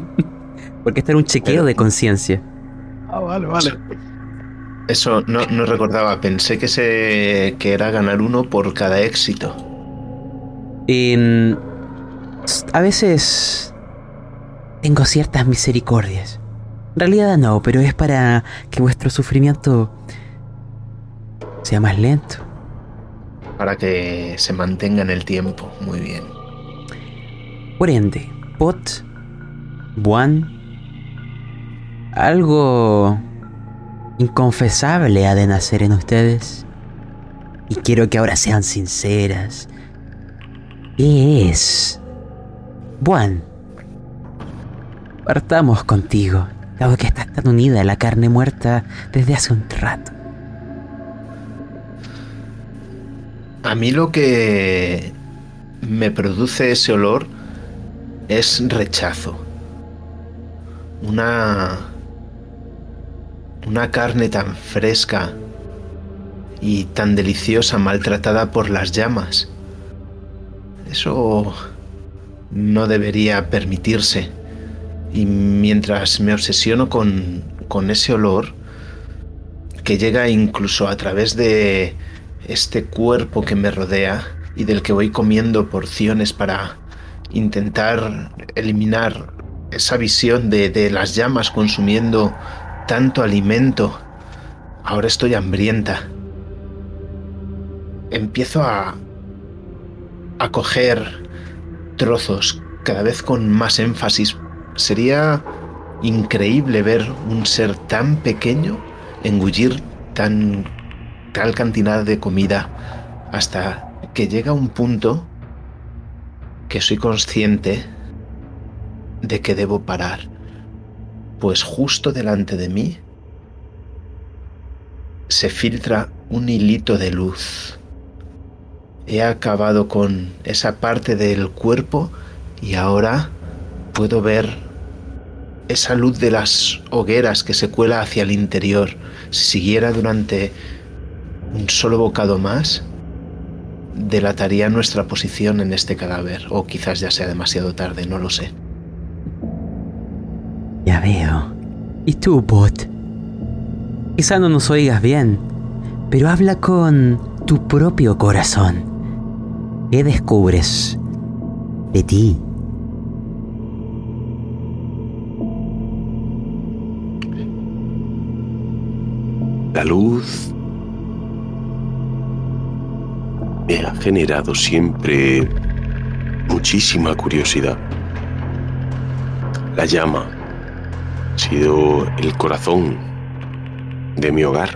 Porque está en un chequeo de conciencia. Ah, vale, vale. Eso no, no recordaba. Pensé que, se, que era ganar uno por cada éxito. En- a veces tengo ciertas misericordias. En realidad no, pero es para que vuestro sufrimiento sea más lento. Para que se mantenga en el tiempo. Muy bien. Por ende, Pot, Buan, algo inconfesable ha de nacer en ustedes. Y quiero que ahora sean sinceras. ¿Qué es? Buan, partamos contigo, dado que estás tan unida la carne muerta desde hace un rato. A mí lo que me produce ese olor es rechazo. Una. Una carne tan fresca y tan deliciosa maltratada por las llamas. Eso no debería permitirse. Y mientras me obsesiono con, con ese olor, que llega incluso a través de este cuerpo que me rodea y del que voy comiendo porciones para intentar eliminar esa visión de, de las llamas consumiendo tanto alimento. Ahora estoy hambrienta. Empiezo a, a coger trozos cada vez con más énfasis. Sería increíble ver un ser tan pequeño engullir tan tal cantidad de comida hasta que llega un punto que soy consciente de que debo parar, pues justo delante de mí se filtra un hilito de luz. He acabado con esa parte del cuerpo y ahora puedo ver esa luz de las hogueras que se cuela hacia el interior. Si siguiera durante un solo bocado más, delataría nuestra posición en este cadáver, o quizás ya sea demasiado tarde, no lo sé. Ya veo. ¿Y tú, Bot? Quizá no nos oigas bien, pero habla con tu propio corazón. ¿Qué descubres de ti? La luz me ha generado siempre muchísima curiosidad. La llama ha sido el corazón de mi hogar.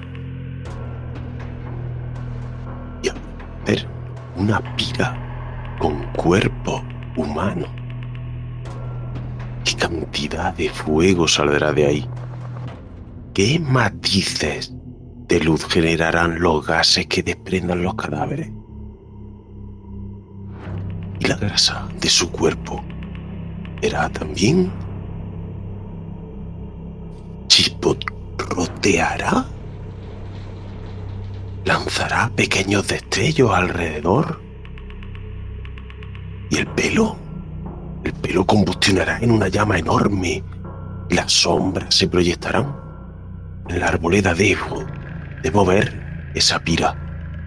Y a ver una pira con cuerpo humano. ¿Qué cantidad de fuego saldrá de ahí? ¿Qué matices de luz generarán los gases que desprendan los cadáveres? ¿Y la grasa de su cuerpo será también? ¿Lanzará pequeños destellos alrededor? ¿Y el pelo? El pelo combustionará en una llama enorme las sombras se proyectarán. En la arboleda debo, debo ver esa pira.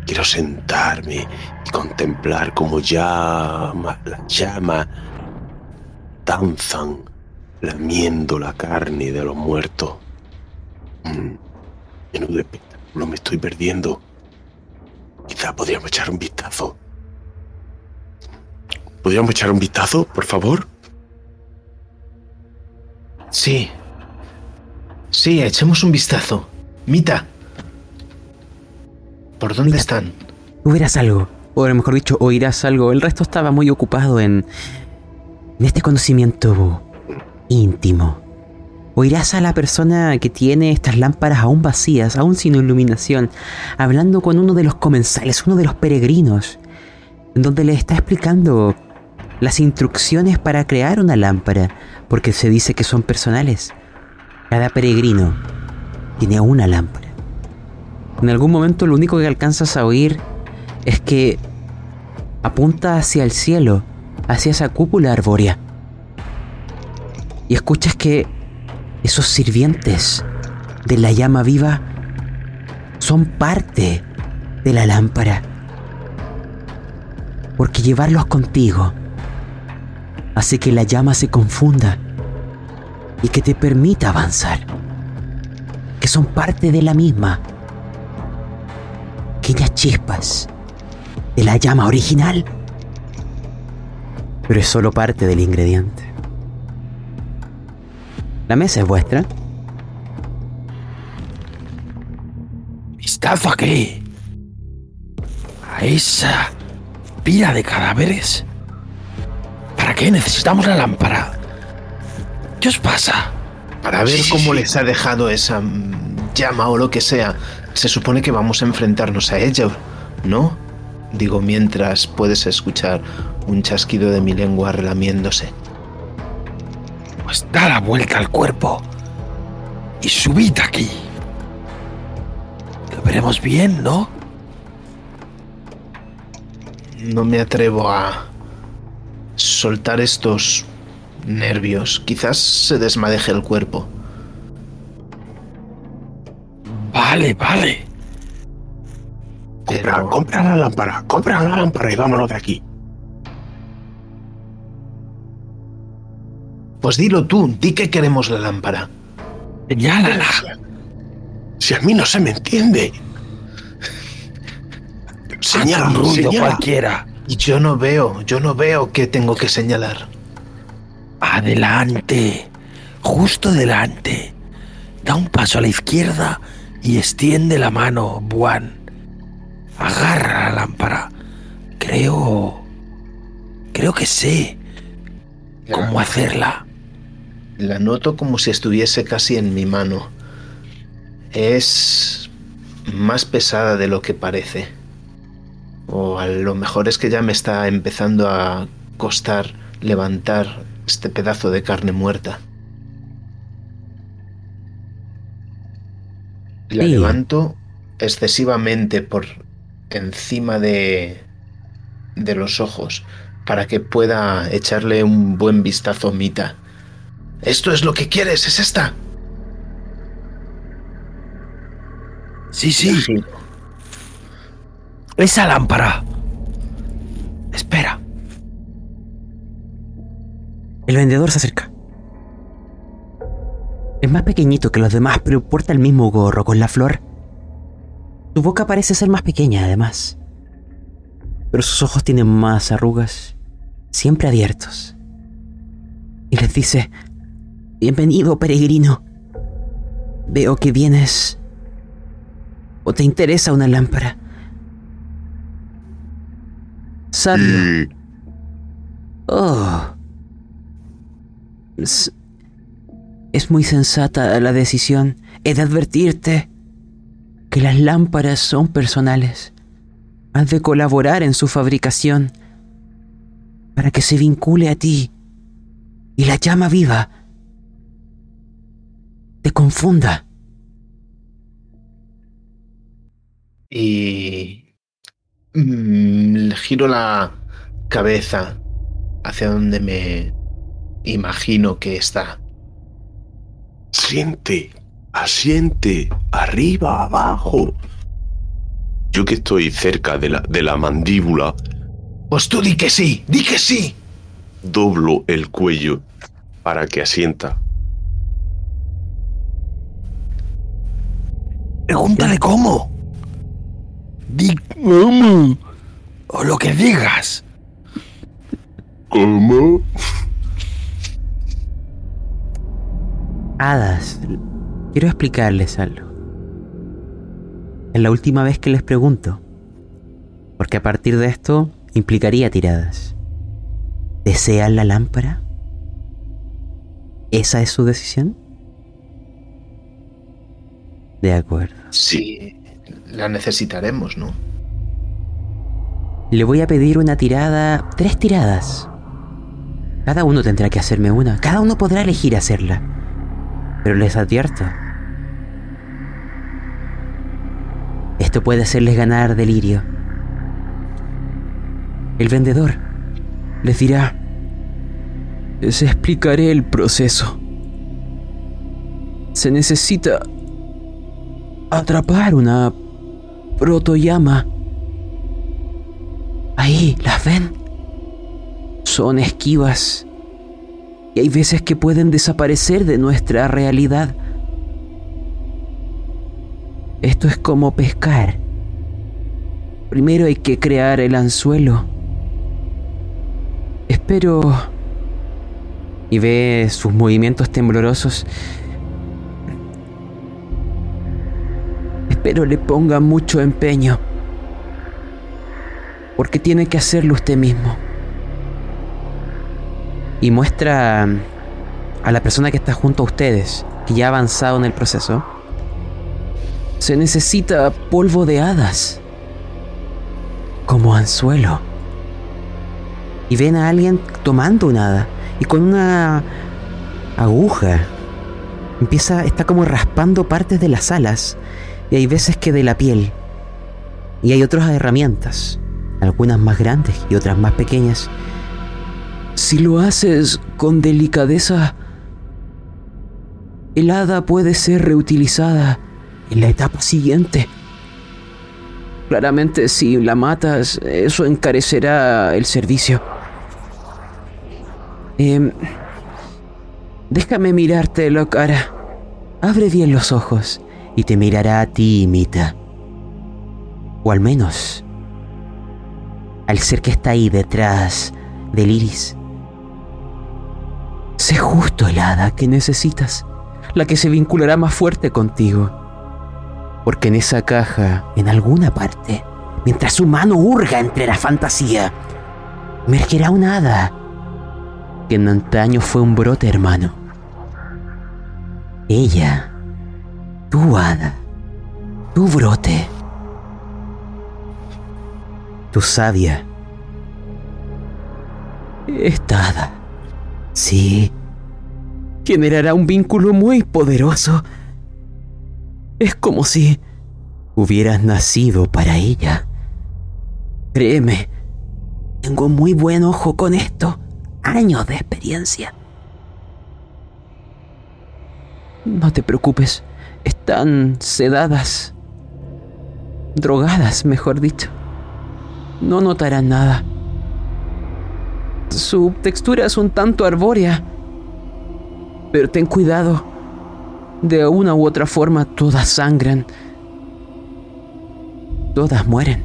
Quiero sentarme y contemplar cómo llama, las llamas danzan lamiendo la carne de los muertos. Mm, menudo espectáculo me estoy perdiendo. Quizá podríamos echar un vistazo. ¿Podríamos echar un vistazo, por favor? Sí. Sí, echemos un vistazo. Mita. ¿Por dónde Mita. están? Tú verás algo, o mejor dicho, oirás algo. El resto estaba muy ocupado en, en este conocimiento íntimo. Oirás a la persona que tiene estas lámparas aún vacías, aún sin iluminación, hablando con uno de los comensales, uno de los peregrinos, donde le está explicando las instrucciones para crear una lámpara, porque se dice que son personales. Cada peregrino tiene una lámpara. En algún momento lo único que alcanzas a oír es que apunta hacia el cielo, hacia esa cúpula arbórea. Y escuchas que esos sirvientes de la llama viva son parte de la lámpara. Porque llevarlos contigo hace que la llama se confunda y que te permita avanzar. Que son parte de la misma. Pequeñas chispas de la llama original. Pero es solo parte del ingrediente. La mesa es vuestra. ¿Vistazo a qué? A esa pila de cadáveres. ¿Para qué necesitamos la lámpara? ¿Qué os pasa? Para ver Sí, cómo sí. les ha dejado esa llama o lo que sea. Se supone que vamos a enfrentarnos a ella, ¿no? Digo, mientras puedes escuchar un chasquido de mi lengua relamiéndose. Pues da la vuelta al cuerpo y subid aquí. Lo veremos bien, ¿no? No me atrevo a soltar estos nervios. Quizás se desmadeje el cuerpo. Vale, vale. Compra, Pero- compra la lámpara, compra la lámpara y vámonos de aquí. Pues dilo tú, di que queremos la lámpara. Señálala. Si a mí no se me entiende. Señala, un ruido señala. cualquiera. Y yo no veo, yo no veo qué tengo que señalar. Adelante. Justo delante. Da un paso a la izquierda y extiende la mano, Buan. Agarra la lámpara. Creo... Creo que sé cómo hacerla. La noto como si estuviese casi en mi mano. Es más pesada de lo que parece. O a lo mejor es que ya me está empezando a costar levantar este pedazo de carne muerta. La levanto excesivamente por encima de, de los ojos para que pueda echarle un buen vistazo a Mita. ¿Esto es lo que quieres? ¿Es esta? Sí, sí, esa lámpara. Espera. El vendedor se acerca. Es más pequeñito que los demás, pero porta el mismo gorro con la flor. Su boca parece ser más pequeña, además. Pero sus ojos tienen más arrugas, siempre abiertos. Y les dice, Bienvenido, peregrino. Veo que vienes... ¿O te interesa una lámpara? Sabio. Oh. Es, es muy sensata la decisión. He de advertirte que las lámparas son personales. Has de colaborar en su fabricación para que se vincule a ti y la llama viva te confunda. Y mm, giro la cabeza hacia donde me imagino que está. siente, asiente, arriba, abajo. Yo que estoy cerca de la, de la mandíbula, Pues tú di que sí, di que sí. doblo el cuello para que asienta. Pregúntale cómo. Di cómo. O lo que digas. ¿Cómo? Hadas, quiero explicarles algo. Es la última vez que les pregunto, porque a partir de esto implicaría tiradas. ¿Desean la lámpara? ¿Esa es su decisión? De acuerdo. Sí, la necesitaremos, ¿no? Le voy a pedir una tirada, tres tiradas. Cada uno tendrá que hacerme una. Cada uno podrá elegir hacerla. Pero les advierto. Esto puede hacerles ganar delirio. El vendedor les dirá, les explicaré el proceso. Se necesita atrapar una protoyama. Ahí, ¿las ven? Son esquivas. Y hay veces que pueden desaparecer de nuestra realidad. Esto es como pescar. Primero hay que crear el anzuelo. Espero... Y ve sus movimientos temblorosos. Espero le ponga mucho empeño. Porque tiene que hacerlo usted mismo. Y muestra a la persona que está junto a ustedes, que ya ha avanzado en el proceso. Se necesita polvo de hadas. Como anzuelo. Y ven a alguien tomando un hada. Y con una aguja. Empieza, está como raspando partes de las alas. Y hay veces que de la piel. Y hay otras herramientas. Algunas más grandes y otras más pequeñas. Si lo haces con delicadeza, el hada puede ser reutilizada en la etapa siguiente. Claramente si la matas, eso encarecerá el servicio. Em, déjame mirarte la cara. Abre bien los ojos y te mirará a ti, Mita. O al menos al ser que está ahí detrás del iris. Sé justo el hada que necesitas, la que se vinculará más fuerte contigo. Porque en esa caja, en alguna parte, mientras su mano hurga entre la fantasía, emergerá una hada que en antaño fue un brote hermano. Ella, tu hada, tu brote, tu sabia, esta sí, generará un vínculo muy poderoso. Es como si hubieras nacido para ella. Créeme, tengo muy buen ojo con esto. Años de experiencia. No te preocupes, están sedadas. Drogadas, mejor dicho. No notarán nada. Su textura es un tanto arbórea. Pero ten cuidado. De una u otra forma todas sangran. Todas mueren.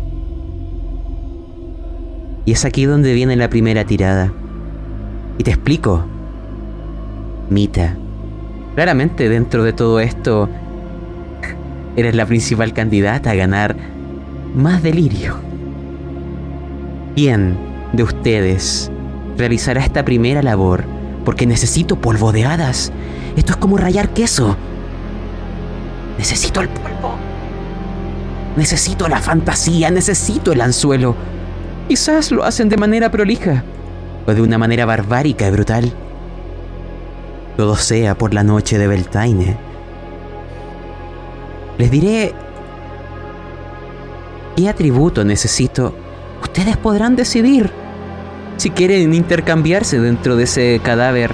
Y es aquí donde viene la primera tirada. Y te explico. Mita. Claramente dentro de todo esto, eres la principal candidata a ganar más delirio. ¿Quién de ustedes realizará esta primera labor? Porque necesito polvo de hadas. Esto es como rayar queso. Necesito el polvo. Necesito la fantasía, necesito el anzuelo. Quizás lo hacen de manera prolija o de una manera barbárica y brutal. Todo sea por la noche de Beltaine. Les diré qué atributo necesito. Ustedes podrán decidir si quieren intercambiarse dentro de ese cadáver.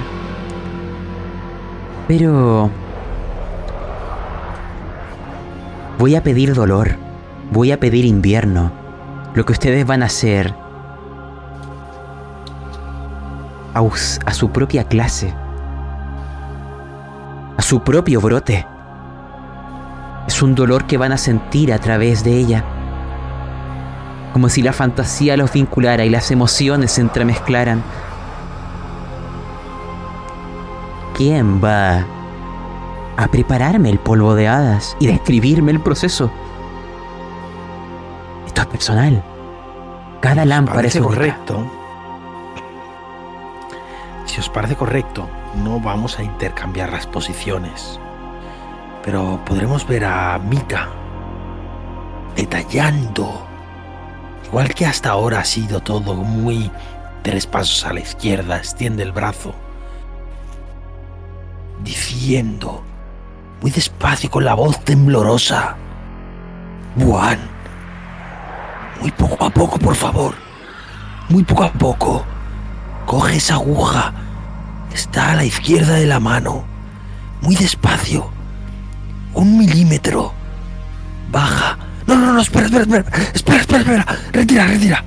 Pero... Voy a pedir dolor. Voy a pedir invierno. Lo que ustedes van a hacer a, su propia clase, a su propio brote. Es un dolor que van a sentir a través de ella, como si la fantasía los vinculara y las emociones se entremezclaran. ¿Quién va a prepararme el polvo de hadas y describirme el proceso? Esto es personal. Cada lámpara es única. correcto. Si os parece correcto, no vamos a intercambiar las posiciones. Pero podremos ver a Mika detallando, igual que hasta ahora ha sido todo muy tres pasos a la izquierda, extiende el brazo, diciendo, muy despacio con la voz temblorosa, Juan, muy poco a poco, por favor, muy poco a poco, coge esa aguja, está a la izquierda de la mano, muy despacio, un milímetro, baja, no, no, no, espera, espera, espera, espera, espera, espera, retira, retira.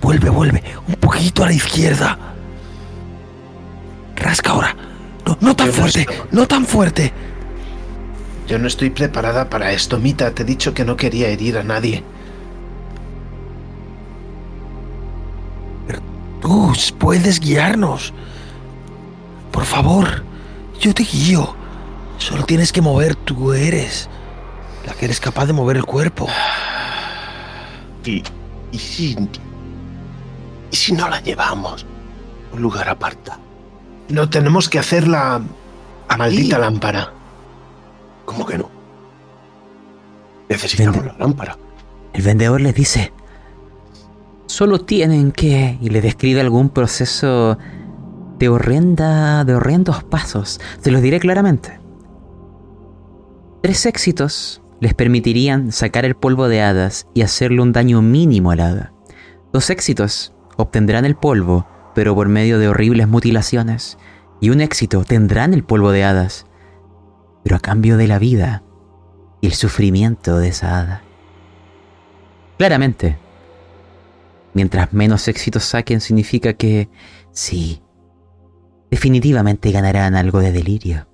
Vuelve, vuelve, un poquito a la izquierda. Rasca ahora. No, no tan Yo no fuerte, no tan fuerte. Yo no estoy preparada para esto, Mita. Te he dicho que no quería herir a nadie. Tú puedes guiarnos. Por favor, yo te guío. Solo tienes que mover, tú eres la que eres capaz de mover el cuerpo. Y, y si. ¿Y si no la llevamos a un lugar apartado? No tenemos que hacer la Aquí. maldita lámpara. ¿Cómo que no? Necesitamos Vende- la lámpara. El vendedor les dice, solo tienen que... y le describe algún proceso de horrenda, de horrendos pasos. Se los diré claramente. Tres éxitos les permitirían sacar el polvo de hadas y hacerle un daño mínimo al hada. Dos éxitos obtendrán el polvo, pero por medio de horribles mutilaciones. Y un éxito tendrán el polvo de hadas, pero a cambio de la vida y el sufrimiento de esa hada. Claramente, mientras menos éxitos saquen significa que sí, definitivamente ganarán algo de delirio.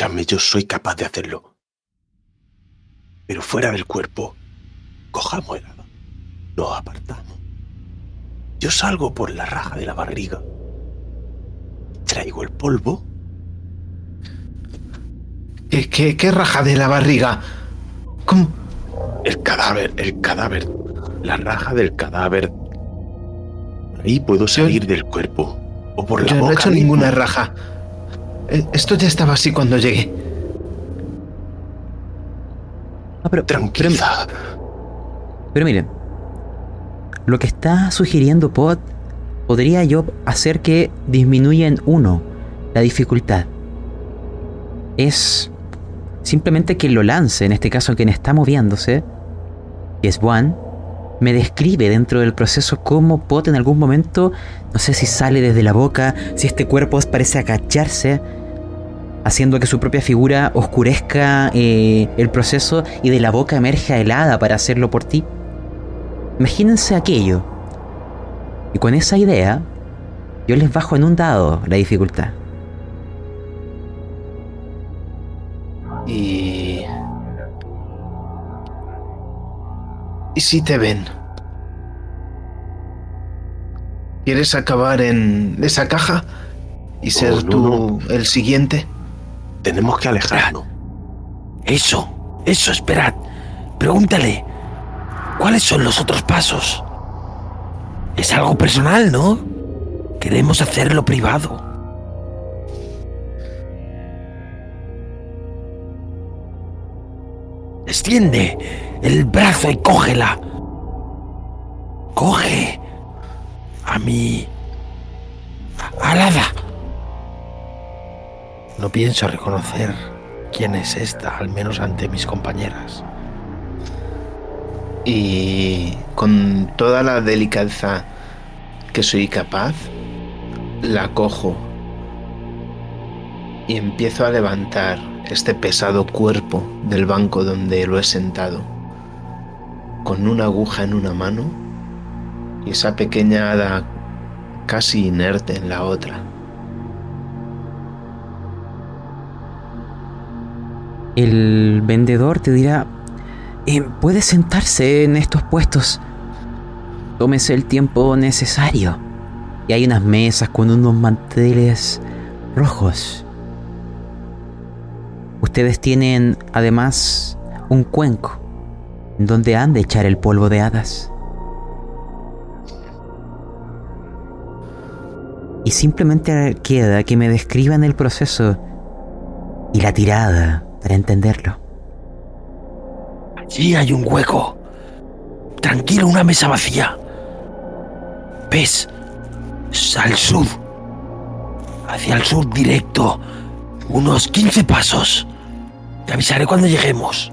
Escúchame, yo soy capaz de hacerlo. Pero fuera del cuerpo, cojamos el hada. Nos apartamos. Yo salgo por la raja de la barriga. Traigo el polvo. ¿Qué, qué, qué raja de la barriga? ¿Cómo? El cadáver, el cadáver. La raja del cadáver. Ahí puedo salir del cuerpo. O por la Yo no he hecho ninguna raja. Eh, Esto ya estaba así cuando llegué. Ah, pero, pero, Tranquila. pero miren, lo que está sugiriendo Pod podría yo hacer que disminuya en uno la dificultad. Es simplemente que lo lance, en este caso quien está moviéndose, que es Juan, me describe dentro del proceso cómo Pot en algún momento, no sé si sale desde la boca, si este cuerpo parece agacharse, haciendo que su propia figura oscurezca eh, el proceso y de la boca emerja helada para hacerlo por ti. Imagínense aquello. Y con esa idea, yo les bajo en un dado la dificultad. Y... ¿Y si te ven? ¿Quieres acabar en esa caja y ser Oh, no, tú el siguiente? Tenemos que alejarnos. Eso, eso, esperad. Pregúntale. ¿Cuáles son los otros pasos? Es algo personal, ¿no? Queremos hacerlo privado. Extiende el brazo y cógela. Coge a mi alada. No pienso reconocer quién es esta, al menos ante mis compañeras. Y con toda la delicadeza que soy capaz, la cojo y empiezo a levantar este pesado cuerpo del banco donde lo he sentado, con una aguja en una mano y esa pequeña hada casi inerte en la otra. El vendedor te dirá, "Eh, puede sentarse en estos puestos. Tómese el tiempo necesario. Y hay unas mesas con unos manteles rojos. Ustedes tienen además un cuenco en donde han de echar el polvo de hadas. Y simplemente queda que me describan el proceso y la tirada para entenderlo. Allí hay un hueco. Tranquilo, una mesa vacía. ¿Ves? Es al sur. Hacia el sur directo. Unos 15 pasos. Te avisaré cuando lleguemos.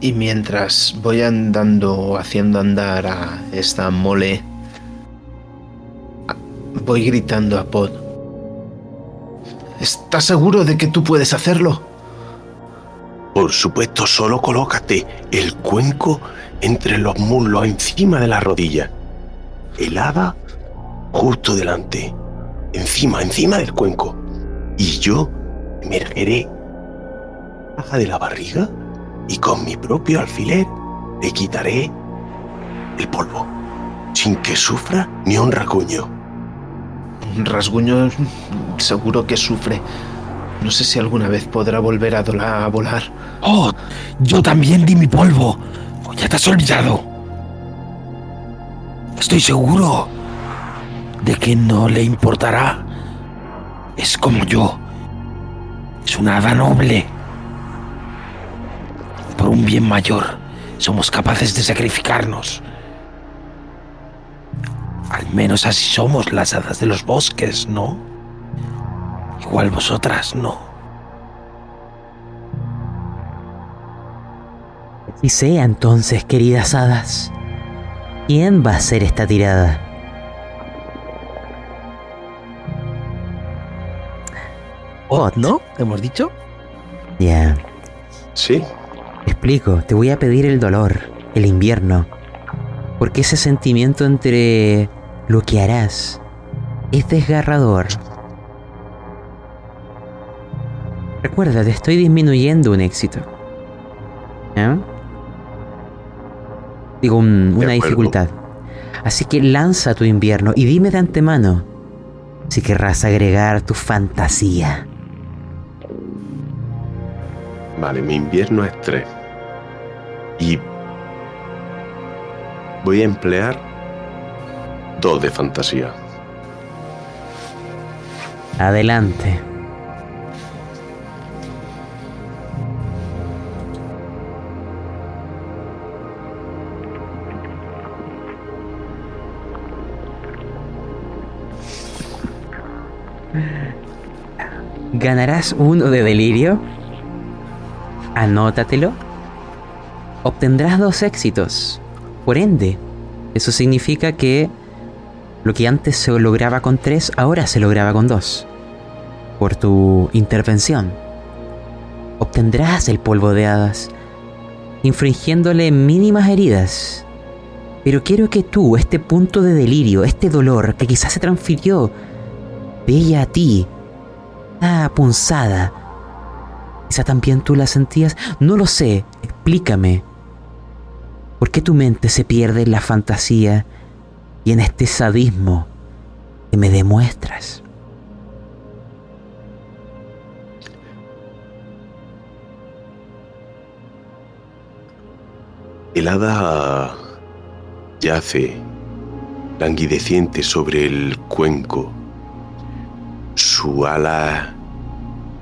Y mientras voy andando, haciendo andar a esta mole, voy gritando a Pod. ¿Estás seguro de que tú puedes hacerlo? Por supuesto, solo colócate el cuenco entre los muslos, encima de la rodilla. El hada justo delante. Encima, encima del cuenco. Y yo emergeré baja de la barriga y con mi propio alfiler le quitaré el polvo, sin que sufra ni un. Un rasguño seguro que sufre. No sé si alguna vez podrá volver a, volar. Oh, yo también di mi polvo. ¿O ya te has olvidado? Estoy seguro de que no le importará. Es como yo. Es una hada noble. Por un bien mayor, somos capaces de sacrificarnos. Al menos así somos las hadas de los bosques, ¿no? Igual vosotras, ¿no? Y sea entonces, queridas hadas, ¿quién va a hacer esta tirada? Ot, ¿No? ¿Hemos dicho? Ya, ¿Sí? explico, te voy a pedir el dolor, el invierno, porque ese sentimiento entre lo que harás es desgarrador. Recuerda, te estoy disminuyendo un éxito. ¿Eh? Digo, un- una dificultad. Así que lanza tu invierno y dime de antemano si querrás agregar tu fantasía. Vale, mi invierno es 3. Y voy a emplear de fantasía. Adelante. Ganarás uno de delirio. Anótatelo. Obtendrás dos éxitos. Por ende, eso significa que lo que antes se lograba con tres, ahora se lograba con dos. Por tu intervención. Obtendrás el polvo de hadas, infringiéndole mínimas heridas. Pero quiero que tú, este punto de delirio, este dolor que quizás se transfirió de ella a ti, esta punzada, quizá también tú la sentías, no lo sé, explícame. ¿Por qué tu mente se pierde en la fantasía y en este sadismo que me demuestras? El hada yace languideciente sobre el cuenco. Su ala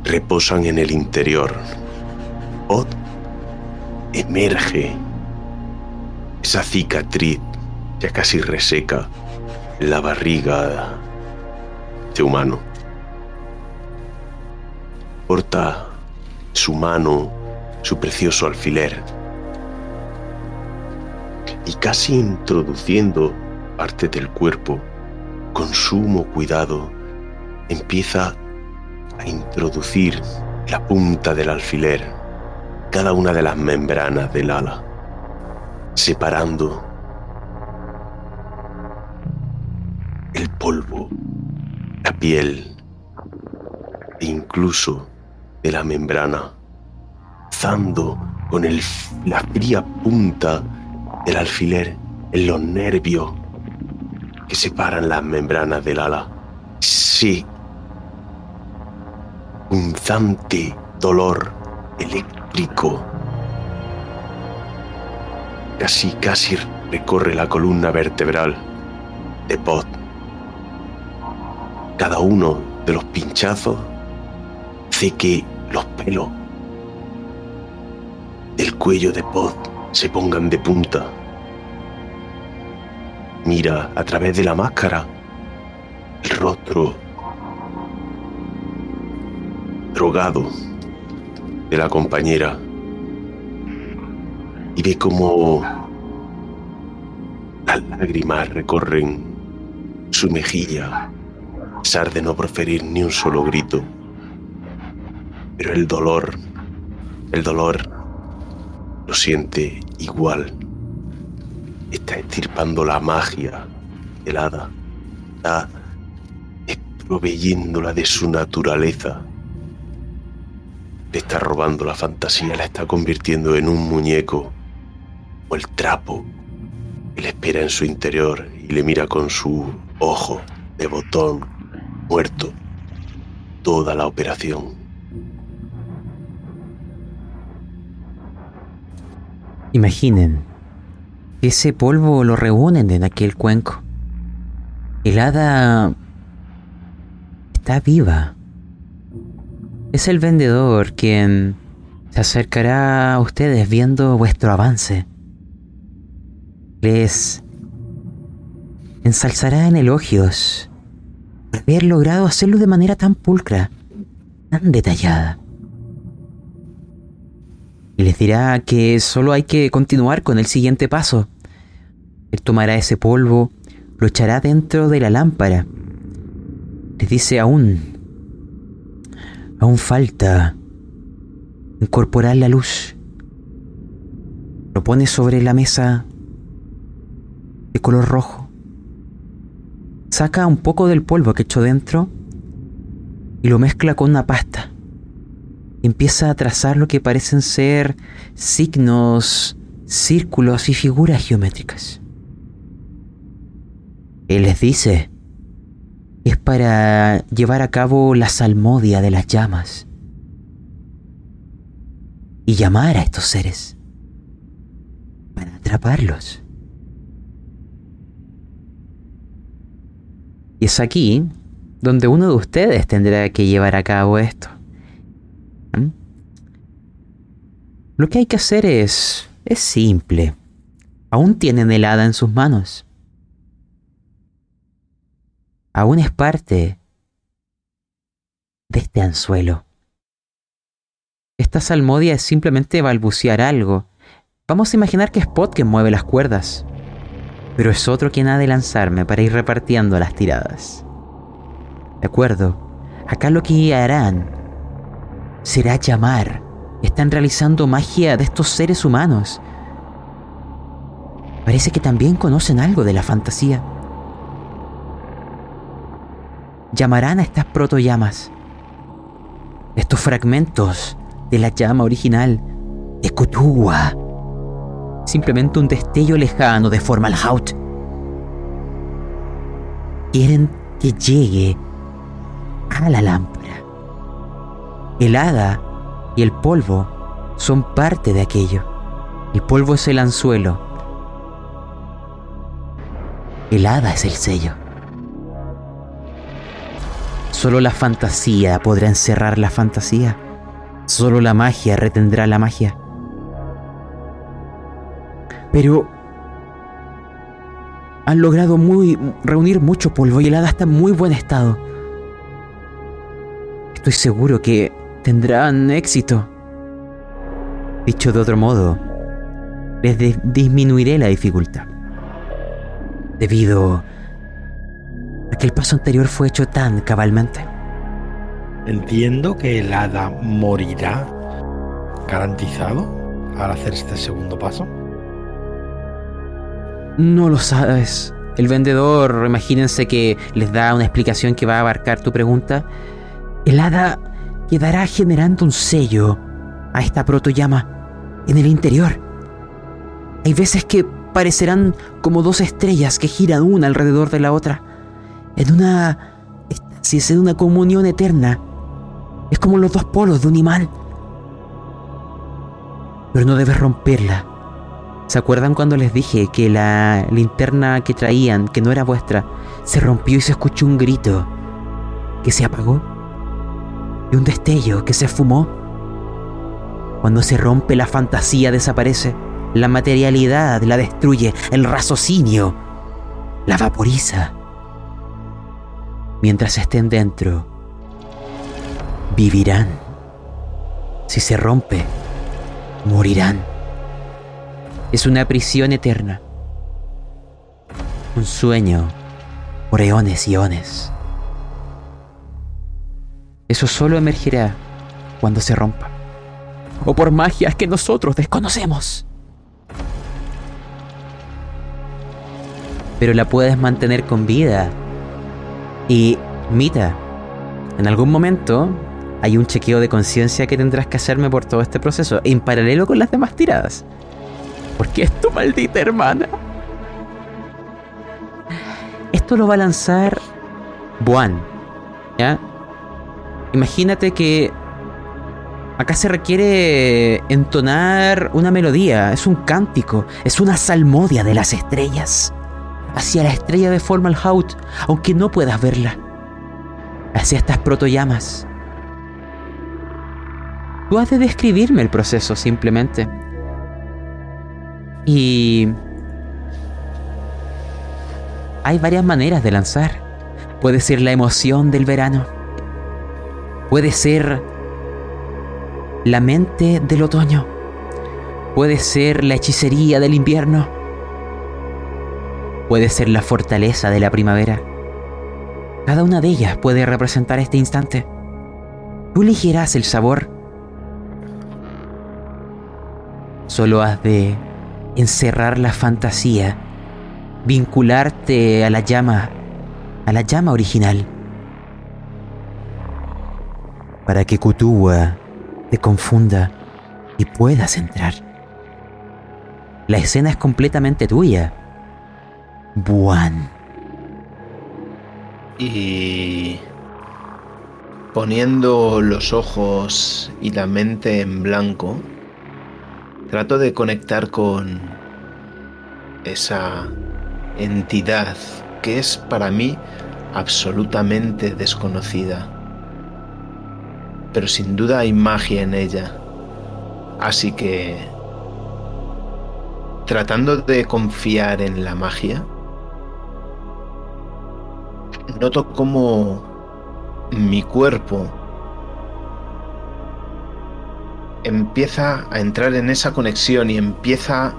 reposan en el interior. Od emerge. Esa cicatriz ya casi reseca la barriga de humano. Porta su mano, su precioso alfiler y casi introduciendo parte del cuerpo, con sumo cuidado, empieza a introducir la punta del alfiler, cada una de las membranas del ala, separando el polvo, la piel e incluso de la membrana, zando con el, la fría punta del alfiler en los nervios que separan las membranas del ala. Sí. Punzante dolor eléctrico. Casi, casi recorre la columna vertebral de pod. Cada uno de los pinchazos hace que los pelos del cuello de pod se pongan de punta. Mira a través de la máscara el rostro drogado de la compañera y ve como las lágrimas recorren su mejilla, a pesar de no proferir ni un solo grito. Pero el dolor, el dolor lo siente igual. Está estirpando la magia helada. Está proveyéndola de su naturaleza. Le está robando la fantasía, la está convirtiendo en un muñeco o el trapo que le espera en su interior y le mira con su ojo de botón muerto toda la operación. Imaginen, ese polvo lo reúnen en aquel cuenco. El hada está viva. Es el vendedor quien se acercará a ustedes viendo vuestro avance. Les ensalzará en elogios haber logrado hacerlo de manera tan pulcra, tan detallada. Y les dirá que solo hay que continuar con el siguiente paso. Él tomará ese polvo, lo echará dentro de la lámpara. Les dice aún, aún falta incorporar la luz. Lo pone sobre la mesa de color rojo. Saca un poco del polvo que echó dentro y lo mezcla con una pasta. Empieza a trazar lo que parecen ser signos, círculos y figuras geométricas. Él les dice, es para llevar a cabo la salmodia de las llamas y llamar a estos seres para atraparlos. Y es aquí donde uno de ustedes tendrá que llevar a cabo esto. ¿Mm? Lo que hay que hacer es... es simple. Aún tienen el hada en sus manos. Aún es parte de este anzuelo. Esta salmodia es simplemente balbucear algo. Vamos a imaginar que es quien mueve las cuerdas pero es otro quien ha de lanzarme para ir repartiendo las tiradas. De acuerdo, acá lo que harán será llamar. Están realizando magia de estos seres humanos. Parece que también conocen algo de la fantasía. Llamarán a estas protollamas. Estos fragmentos de la llama original de simplemente un destello lejano de Formalhaut. Quieren que llegue a la lámpara. El hada y el polvo son parte de aquello. El polvo es el anzuelo. El hada es el sello. Solo la fantasía podrá encerrar la fantasía. Solo la magia retendrá la magia. Pero han logrado muy, reunir mucho polvo y el hada está en muy buen estado. Estoy seguro que tendrán éxito. Dicho de otro modo, les disminuiré la dificultad. Debido a que el paso anterior fue hecho tan cabalmente. Entiendo que el hada morirá garantizado al hacer este segundo paso. No lo sabes. El vendedor, imagínense que les da una explicación que va a abarcar tu pregunta. El hada quedará generando un sello a esta protollama en el interior. Hay veces que parecerán como dos estrellas que giran una alrededor de la otra, en una si es en una comunión eterna. Es como los dos polos de un imán. Pero no debes romperla ¿Se acuerdan cuando les dije que la linterna que traían, que no era vuestra, se rompió y se escuchó un grito que se apagó? Y un destello que se fumó. Cuando se rompe la fantasía desaparece, la materialidad la destruye, el raciocinio la vaporiza. Mientras estén dentro, vivirán. Si se rompe, morirán. Es una prisión eterna. Un sueño por eones y eones. Eso solo emergirá cuando se rompa. O por magias que nosotros desconocemos. Pero la puedes mantener con vida. Y, Mita, en algún momento hay un chequeo de conciencia que tendrás que hacerme por todo este proceso, en paralelo con las demás tiradas. Porque es tu maldita hermana. Esto lo va a lanzar Buan. ¿Ya? Imagínate que acá se requiere entonar una melodía, es un cántico, es una salmodia de las estrellas. Hacia la estrella de Formalhaut, aunque no puedas verla. Hacia estas protoyamas. Tú has de describirme el proceso simplemente. Y... Hay varias maneras de lanzar. Puede ser la emoción del verano. Puede ser la mente del otoño. Puede ser la hechicería del invierno. Puede ser la fortaleza de la primavera. Cada una de ellas puede representar este instante. Tú elegirás el sabor Solo has de encerrar la fantasía, vincularte a la llama, a la llama original, para que Kutuwa te confunda y puedas entrar. La escena es completamente tuya. Buan. Y poniendo los ojos y la mente en blanco, Trato de conectar con esa entidad que es para mí absolutamente desconocida. Pero sin duda hay magia en ella. Así que, tratando de confiar en la magia, noto como mi cuerpo empieza a entrar en esa conexión y empieza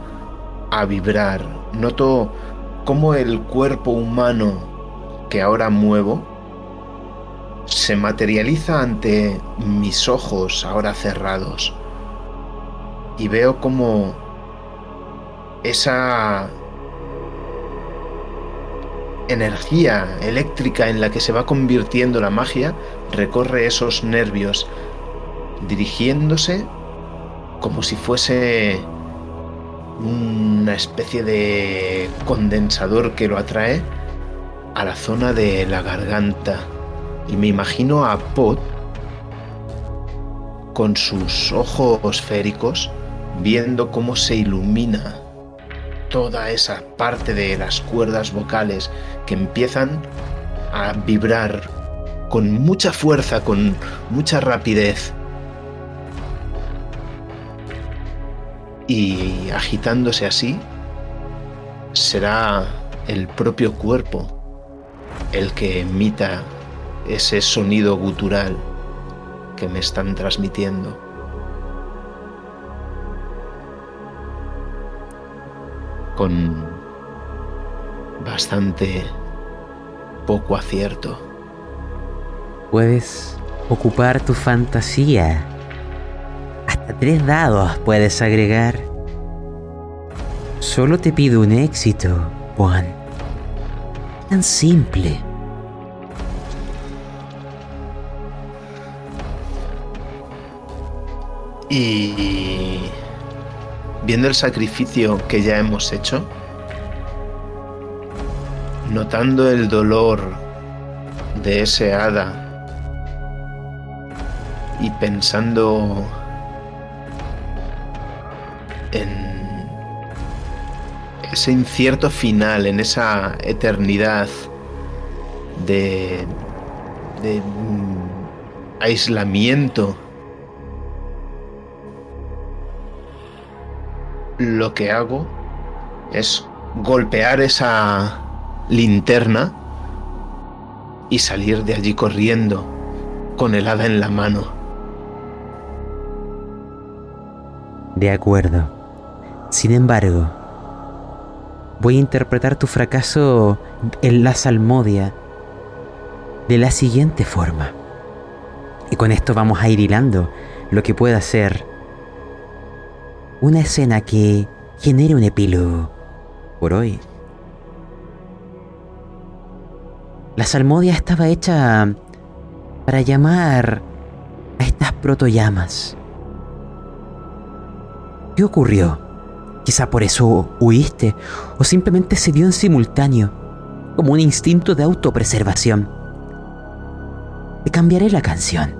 a vibrar. Noto cómo el cuerpo humano que ahora muevo se materializa ante mis ojos ahora cerrados. Y veo como esa energía eléctrica en la que se va convirtiendo la magia recorre esos nervios dirigiéndose como si fuese una especie de condensador que lo atrae a la zona de la garganta. Y me imagino a Pod con sus ojos esféricos viendo cómo se ilumina toda esa parte de las cuerdas vocales que empiezan a vibrar con mucha fuerza, con mucha rapidez y agitándose así, será el propio cuerpo el que emita ese sonido gutural que me están transmitiendo. Con bastante poco acierto. Puedes ocupar tu fantasía hasta tres dados puedes agregar. Solo te pido un éxito, Juan. Tan simple. Y viendo el sacrificio que ya hemos hecho, notando el dolor de ese hada y pensando en ese incierto final, en esa eternidad de, de mm, aislamiento. Lo que hago es golpear esa linterna y salir de allí corriendo con el hada en la mano. De acuerdo. Sin embargo, voy a interpretar tu fracaso en la salmodia de la siguiente forma. Y con esto vamos a ir hilando lo que pueda ser una escena que genere un epílogo por hoy. La salmodia estaba hecha para llamar a estas protollamas. ¿Qué ocurrió? Quizá por eso huiste o simplemente se dio en simultáneo, como un instinto de autopreservación. Te cambiaré la canción.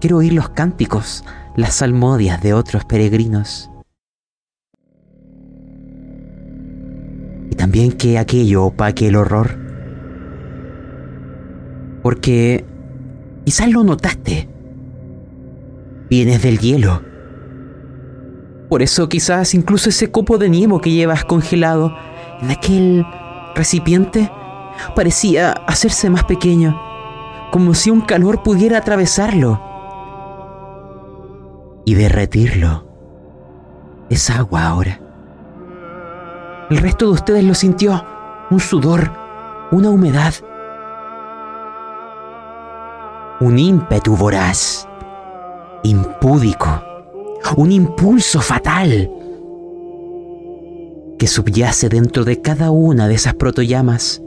Quiero oír los cánticos, las salmodias de otros peregrinos. Y también que aquello opaque el horror. Porque quizás lo notaste. Vienes del hielo. Por eso quizás incluso ese copo de nieve que llevas congelado en aquel recipiente parecía hacerse más pequeño, como si un calor pudiera atravesarlo y derretirlo. Es agua ahora. El resto de ustedes lo sintió, un sudor, una humedad, un ímpetu voraz, impúdico, un impulso fatal que subyace dentro de cada una de esas protollamas,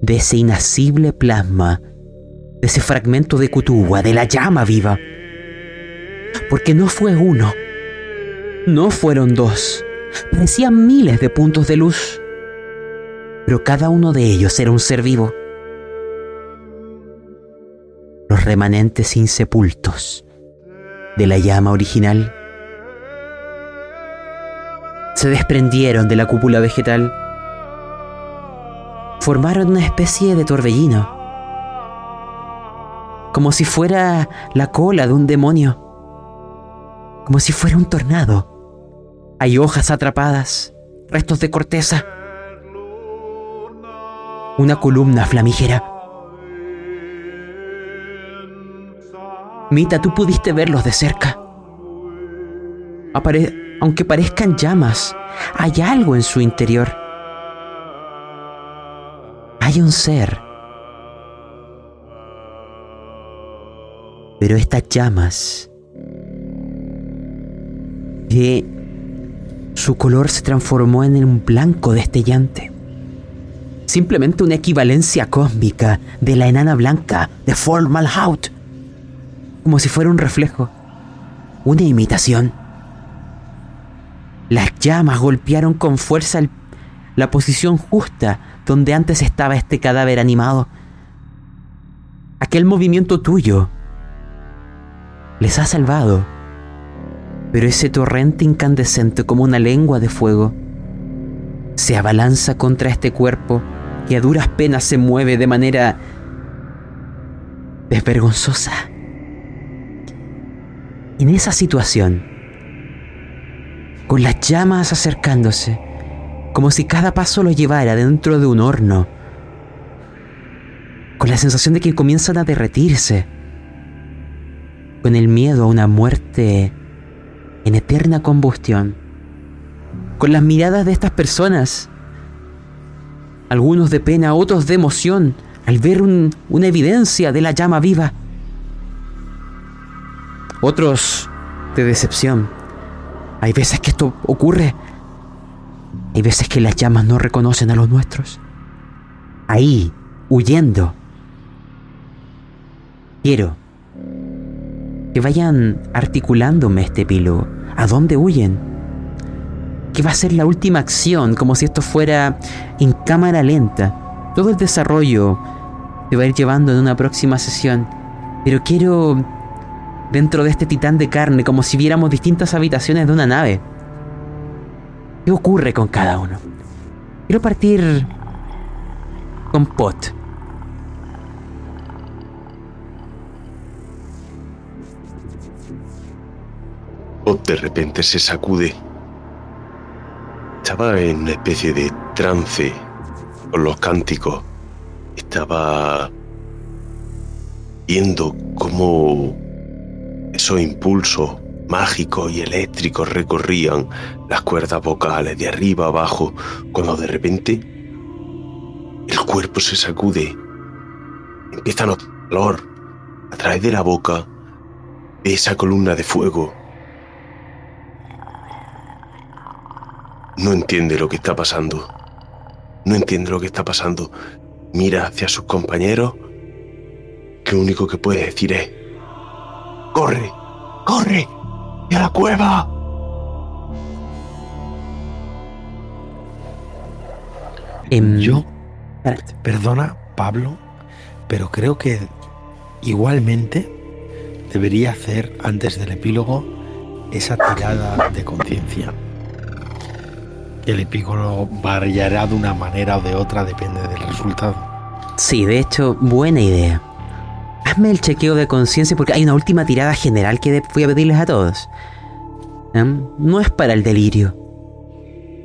de ese inacible plasma, de ese fragmento de Cutúa, de la llama viva. Porque no fue uno, no fueron dos, parecían miles de puntos de luz, pero cada uno de ellos era un ser vivo. Los remanentes insepultos de la llama original. Se desprendieron de la cúpula vegetal, formaron una especie de torbellino, como si fuera la cola de un demonio, como si fuera un tornado. Hay hojas atrapadas, restos de corteza, una columna flamígera. Mita, tú pudiste verlos de cerca. Aunque parezcan llamas, hay algo en su interior. Hay un ser. Pero estas llamas, su color se transformó en un blanco destellante. Simplemente una equivalencia cósmica de la enana blanca de Fort Malhout. Como si fuera un reflejo. Una imitación. Las llamas golpearon con fuerza la posición justa donde antes estaba este cadáver animado. Aquel movimiento tuyo les ha salvado. Pero ese torrente incandescente como una lengua de fuego se abalanza contra este cuerpo que a duras penas se mueve de manera desvergonzosa. En esa situación, con las llamas acercándose, como si cada paso lo llevara dentro de un horno, con la sensación de que comienzan a derretirse, con el miedo a una muerte en eterna combustión, con las miradas de estas personas, algunos de pena, otros de emoción, al ver un- una evidencia de la llama viva, otros de decepción. Hay veces que esto ocurre, hay veces que las llamas no reconocen a los nuestros. Ahí, huyendo. Quiero que vayan articulándome este epílogo. ¿A dónde huyen? ¿Qué va a ser la última acción? Como si esto fuera en cámara lenta. Todo el desarrollo se va a ir llevando en una próxima sesión. Pero quiero dentro de este titán de carne, como si viéramos distintas habitaciones de una nave. ¿Qué ocurre con cada uno? Quiero partir con Pot. Pot de repente se sacude. Estaba en una especie de trance con los cánticos. Estaba viendo cómo esos impulsos mágicos y eléctricos recorrían las cuerdas vocales de arriba a abajo, cuando de repente el cuerpo se sacude, empieza a notar calor a través de la boca de esa columna de fuego. No entiende lo que está pasando. No entiende lo que está pasando. Mira hacia sus compañeros. Que lo único que puede decir es: ¡Corre! ¡Corre! ¡Y a la cueva! Em, Yo, perdona, Pablo, pero creo que igualmente debería hacer antes del epílogo esa tirada de conciencia. El epílogo variará de una manera o de otra, depende del resultado. Sí, de hecho, buena idea. Hazme el chequeo de conciencia porque hay una última tirada general que voy a pedirles a todos. No es para el delirio.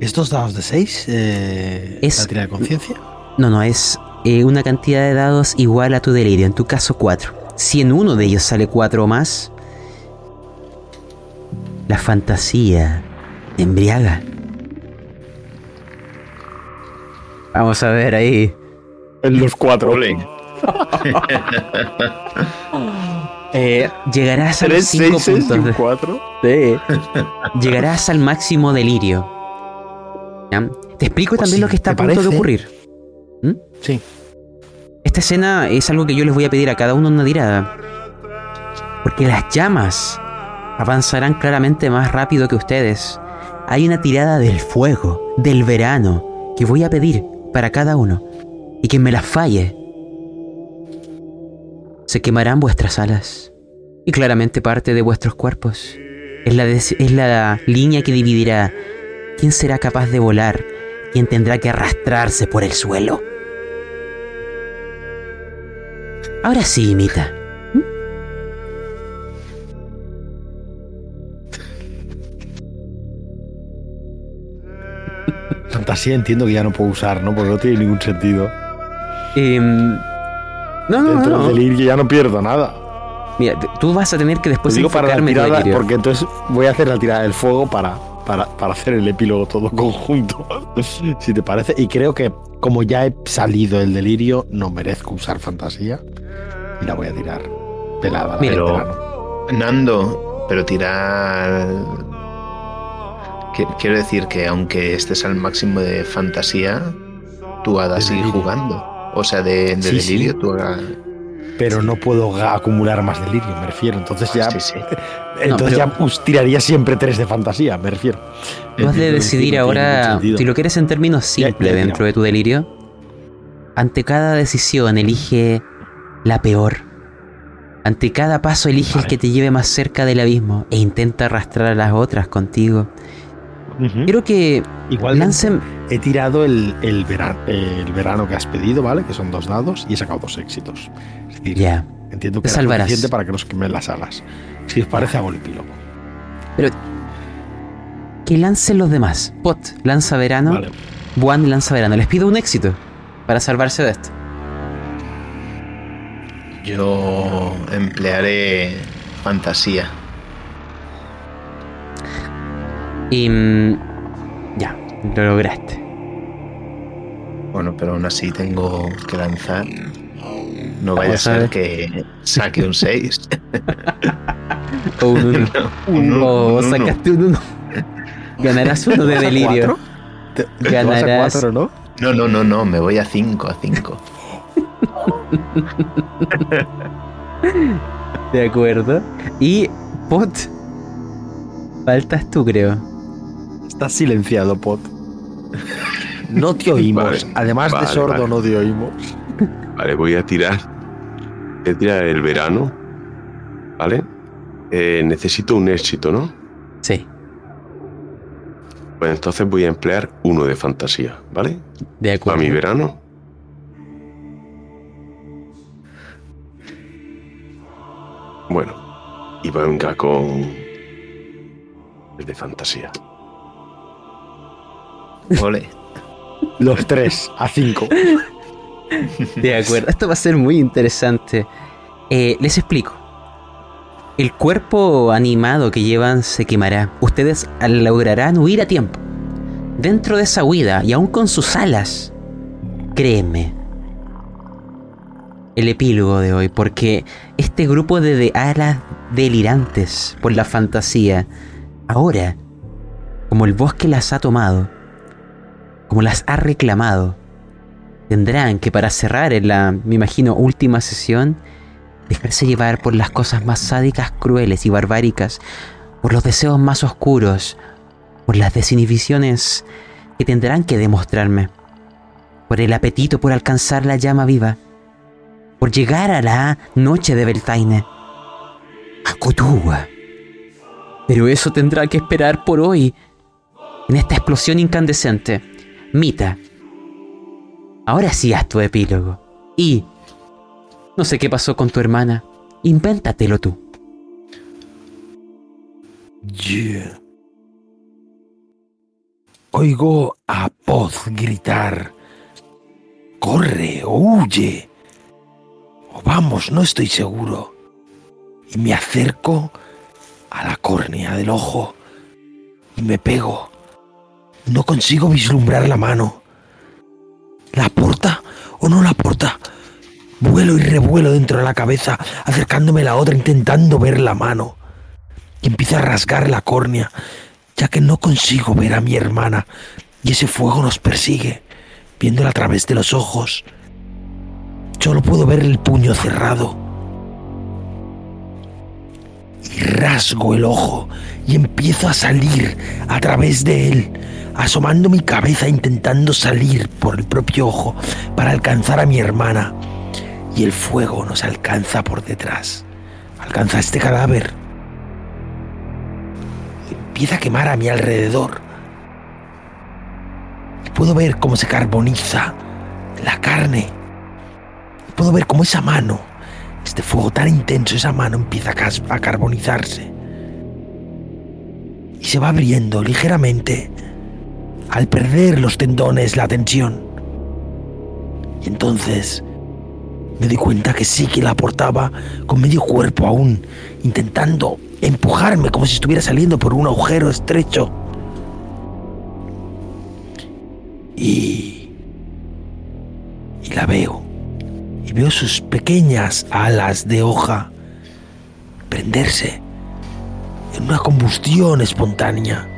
¿Estos dados de 6? Es- ¿La tirada de conciencia? No, no, es eh, una cantidad de dados igual a tu delirio, en tu caso 4. Si en uno de ellos sale 4 o más, la fantasía embriaga. Vamos a ver ahí. En los cuatro. Ole. Eh, llegarás a los Tres 5 seises y puntos un de... Sí. Llegarás al máximo delirio. ¿Ya? Te explico Pues también lo que está a punto de ocurrir. Sí. Esta escena es algo que yo les voy a pedir a cada uno en una tirada. Porque las llamas avanzarán claramente más rápido que ustedes. Hay una tirada del fuego, del verano, que voy a pedir para cada uno. Y quien me las falle, se quemarán vuestras alas. Y claramente parte de vuestros cuerpos. Es la, es la línea que dividirá quién será capaz de volar, quién tendrá que arrastrarse por el suelo. Ahora sí, imita. Fantasía entiendo que ya no puedo usar, ¿no? Porque no tiene ningún sentido. Em, no, no, Dentro no. del delirio ya no pierdo nada. Mira, tú vas a tener que después digo para la tirada, porque entonces voy a hacer la tirada del fuego para, para, para hacer el epílogo todo conjunto. si te parece. Y creo que como ya he salido del delirio, no merezco usar fantasía. Y la voy a tirar pelada. la Mira. Pero-. Nando, pero tirar. Qui- Quiero decir que aunque estés al máximo de fantasía, tu hada De sigue delirio. jugando. O sea, de, de Sí, sí. delirio. Pero no puedo acumular más delirio, me refiero. Entonces ya, Sí, sí. entonces pero- ya pues, tiraría siempre tres de fantasía, me refiero. Tú has de decidir ahora, si lo quieres en términos simples ya, ya. dentro de tu delirio, ante cada decisión elige la peor. Ante cada paso elige el Vale. que te lleve más cerca del abismo e intenta arrastrar a las otras contigo. Quiero que Igual lancen... he tirado el, el, verano, el verano que has pedido, ¿vale? Que son dos dados y he sacado dos éxitos. Es decir, Ya, entiendo que salvarás. suficiente para que nos quemen las alas. Si os parece, hago el epílogo. pero... Que lancen los demás. Pot lanza verano, Vale. Buan lanza verano. Les pido un éxito para salvarse de esto. Yo emplearé fantasía. Y... mm, Ya, lo lograste. Bueno, pero aún así tengo que lanzar. No vaya a ser que saque un 6. O un uno. Un uno, Oh, un uno. sacaste un uno. Ganarás uno de ¿Vas a delirio. ¿Te, te vas a Ganarás- cuatro, ¿no? No, no, no, no, me voy a 5, a 5. De acuerdo. Y Pot. Faltas tú, creo. Estás silenciado, Pot. No te oímos. Vale, Además vale, de sordo, vale. no te oímos. Vale, voy a tirar. Voy a tirar el verano. ¿Vale? Eh, necesito un éxito, ¿no? Sí, Pues entonces voy a emplear uno de fantasía, ¿vale? de A acuerdo. mi verano. Bueno, y venga con el de fantasía. Ole. Los tres a cinco. De acuerdo, esto va a ser muy interesante. Eh, les explico. El cuerpo animado que llevan se quemará. Ustedes lograrán huir a tiempo. Dentro de esa huida, y aún con sus alas, créeme, el epílogo de hoy, porque este grupo de, de alas delirantes por la fantasía, ahora, como el bosque las ha tomado, como las ha reclamado, tendrán que para cerrar en la, me imagino, última sesión, dejarse llevar por las cosas más sádicas, crueles y barbáricas, por los deseos más oscuros, por las desinhibiciones que tendrán que demostrarme, por el apetito por alcanzar la llama viva, por llegar a la noche de Beltaine, a Cotúa. Pero eso tendrá que esperar por hoy, en esta explosión incandescente. Mita, ahora sí haz tu epílogo. Y... No sé qué pasó con tu hermana. Invéntatelo tú. Yeah. Oigo a voz gritar. Corre o huye. O vamos, no estoy seguro. Y me acerco a la córnea del ojo y me pego. No consigo vislumbrar la mano. ¿La porta o no la porta? Vuelo y revuelo dentro de la cabeza, acercándome a la otra, intentando ver la mano. Y empiezo a rasgar la córnea, ya que no consigo ver a mi hermana. Y ese fuego nos persigue, viéndola a través de los ojos. Solo puedo ver el puño cerrado. Y rasgo el ojo y empiezo a salir a través de él, asomando mi cabeza intentando salir por el propio ojo para alcanzar a mi hermana. Y el fuego nos alcanza por detrás. Alcanza este cadáver. Empieza a quemar a mi alrededor. Y puedo ver cómo se carboniza la carne. Puedo ver cómo esa mano, este fuego tan intenso, esa mano empieza a carbonizarse. Y se va abriendo ligeramente al perder los tendones, la tensión. Y entonces me di cuenta que sí que la portaba con medio cuerpo aún, intentando empujarme como si estuviera saliendo por un agujero estrecho. Y... Y la veo. Y veo sus pequeñas alas de hoja prenderse en una combustión espontánea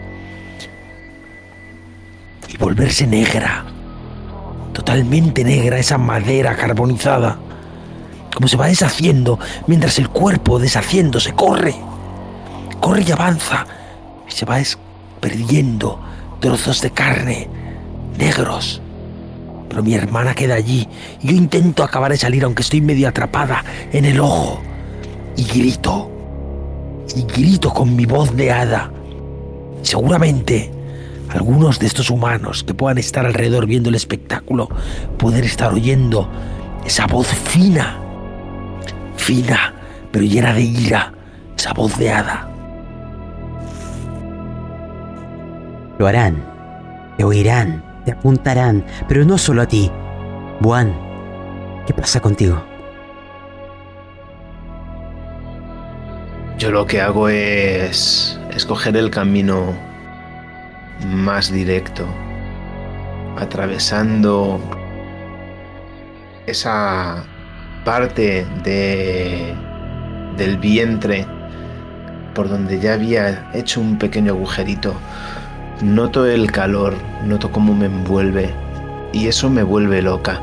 volverse negra, totalmente negra esa madera carbonizada, como se va deshaciendo mientras el cuerpo deshaciéndose corre, corre y avanza. Y se va perdiendo trozos de carne negros. Pero mi hermana queda allí. Y yo intento acabar de salir aunque estoy medio atrapada en el ojo. Y grito. Y grito con mi voz de hada. Seguramente algunos de estos humanos que puedan estar alrededor viendo el espectáculo pueden estar oyendo esa voz fina, fina, pero llena de ira, esa voz de hada. Lo harán, te oirán, te apuntarán, pero no solo a ti. Buan, ¿qué pasa contigo? Yo lo que hago es escoger el camino más directo, atravesando esa parte de, del vientre por donde ya había hecho un pequeño agujerito. Noto el calor, noto cómo me envuelve y eso me vuelve loca.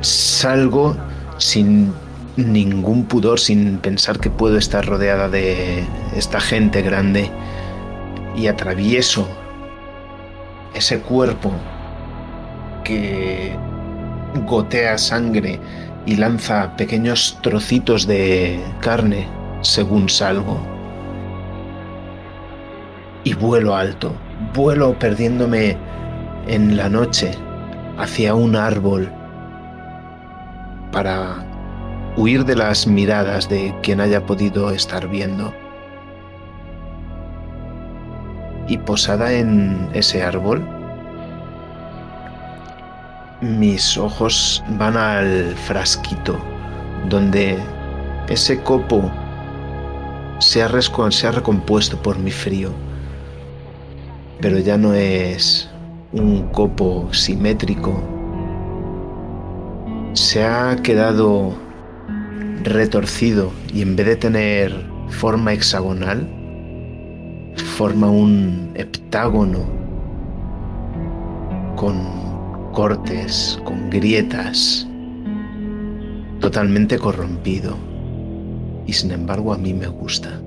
Salgo sin ningún pudor, sin pensar que puedo estar rodeada de esta gente grande y atravieso ese cuerpo que gotea sangre y lanza pequeños trocitos de carne según salgo. Y vuelo alto, vuelo perdiéndome en la noche hacia un árbol para huir de las miradas de quien haya podido estar viendo. Y posada en ese árbol, mis ojos van al frasquito donde ese copo se ha, se ha recompuesto por mi frío, pero ya no es un copo simétrico, se ha quedado retorcido y en vez de tener forma hexagonal, forma un heptágono con cortes, con grietas, totalmente corrompido. Y sin embargo a mí me gusta.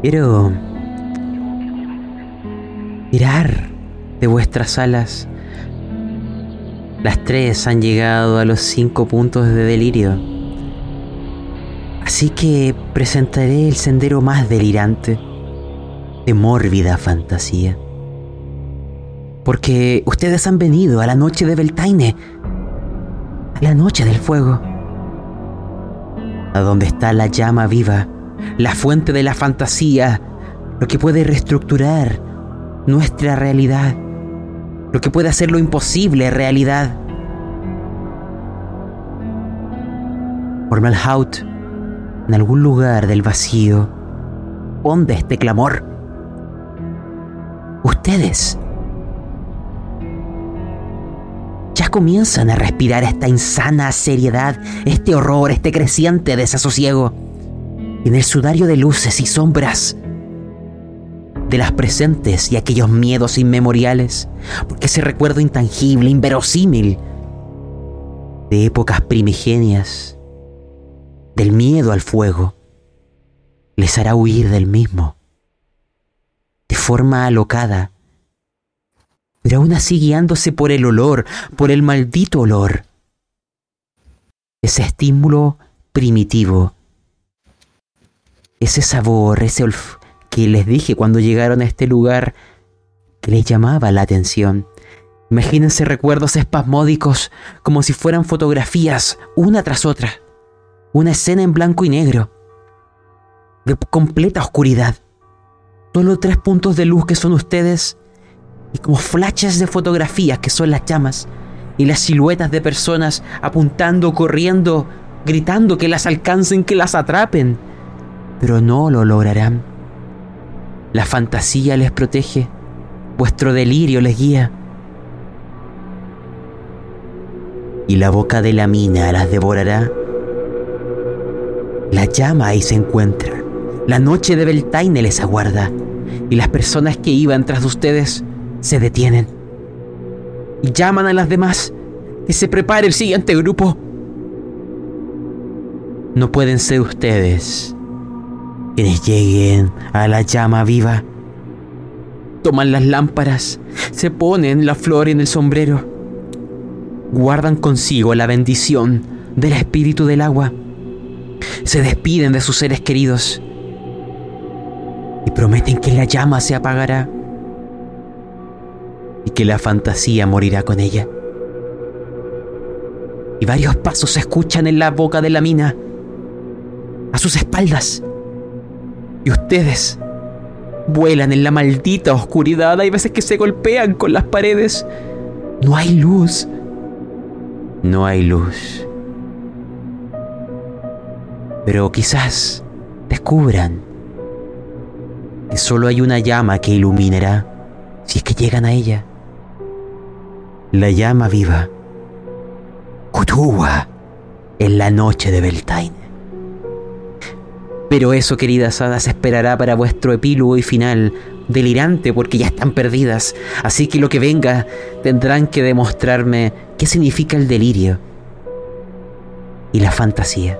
Quiero mirar de vuestras alas. Las tres han llegado a los cinco puntos de delirio. Así que presentaré el sendero más delirante de mórbida fantasía. Porque ustedes han venido a la noche de Beltaine, a la noche del fuego, a donde está la llama viva, la fuente de la fantasía, lo que puede reestructurar nuestra realidad, lo que puede hacer lo imposible realidad. Por Malhaut, en algún lugar del vacío, onde este clamor. Ustedes ya comienzan a respirar esta insana seriedad, este horror, este creciente desasosiego. En el sudario de luces y sombras de las presentes y aquellos miedos inmemoriales, porque ese recuerdo intangible, inverosímil, de épocas primigenias, del miedo al fuego, les hará huir del mismo, de forma alocada, pero aún así guiándose por el olor, por el maldito olor. Ese estímulo primitivo, ese sabor, ese olf que les dije cuando llegaron a este lugar que les llamaba la atención. Imagínense recuerdos espasmódicos como si fueran fotografías, una tras otra. Una escena en blanco y negro, de completa oscuridad. Solo tres puntos de luz que son ustedes y como flashes de fotografías que son las llamas y las siluetas de personas apuntando, corriendo, gritando que las alcancen, que las atrapen. Pero no lo lograrán. La fantasía les protege, vuestro delirio les guía. Y la boca de la mina las devorará. La llama ahí se encuentra. La noche de Beltaine les aguarda. Y las personas que iban tras de ustedes se detienen y llaman a las demás que se prepare el siguiente grupo. No pueden ser ustedes quienes lleguen a la llama viva. Toman las lámparas, se ponen la flor en el sombrero, guardan consigo la bendición del espíritu del agua, se despiden de sus seres queridos y prometen que la llama se apagará y que la fantasía morirá con ella. Y varios pasos se escuchan en la boca de la mina, a sus espaldas. Y ustedes vuelan en la maldita oscuridad. Hay veces que se golpean con las paredes. No hay luz. No hay luz. Pero quizás descubran que solo hay una llama que iluminará si es que llegan a ella la llama viva. Kutúa en la noche de Beltane. Pero eso, queridas hadas, esperará para vuestro epílogo y final, delirante porque ya están perdidas, así que lo que venga tendrán que demostrarme qué significa el delirio y la fantasía.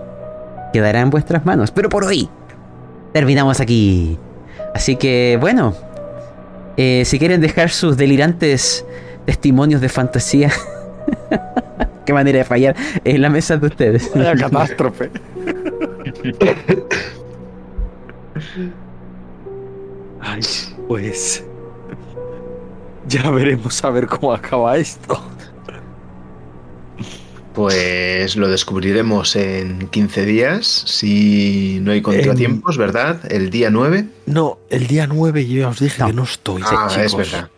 Quedará en vuestras manos, pero por hoy terminamos aquí. Así que bueno, eh, si quieren dejar sus delirantes testimonios de fantasía qué manera de fallar en la mesa de ustedes. Vaya catástrofe. Ay, pues. Ya veremos a ver cómo acaba esto. Pues lo descubriremos en 15 días, si no hay contratiempos, ¿verdad? El día 9. No, el día 9 yo ya os dije No. que no estoy. Ah, chicos. es verdad.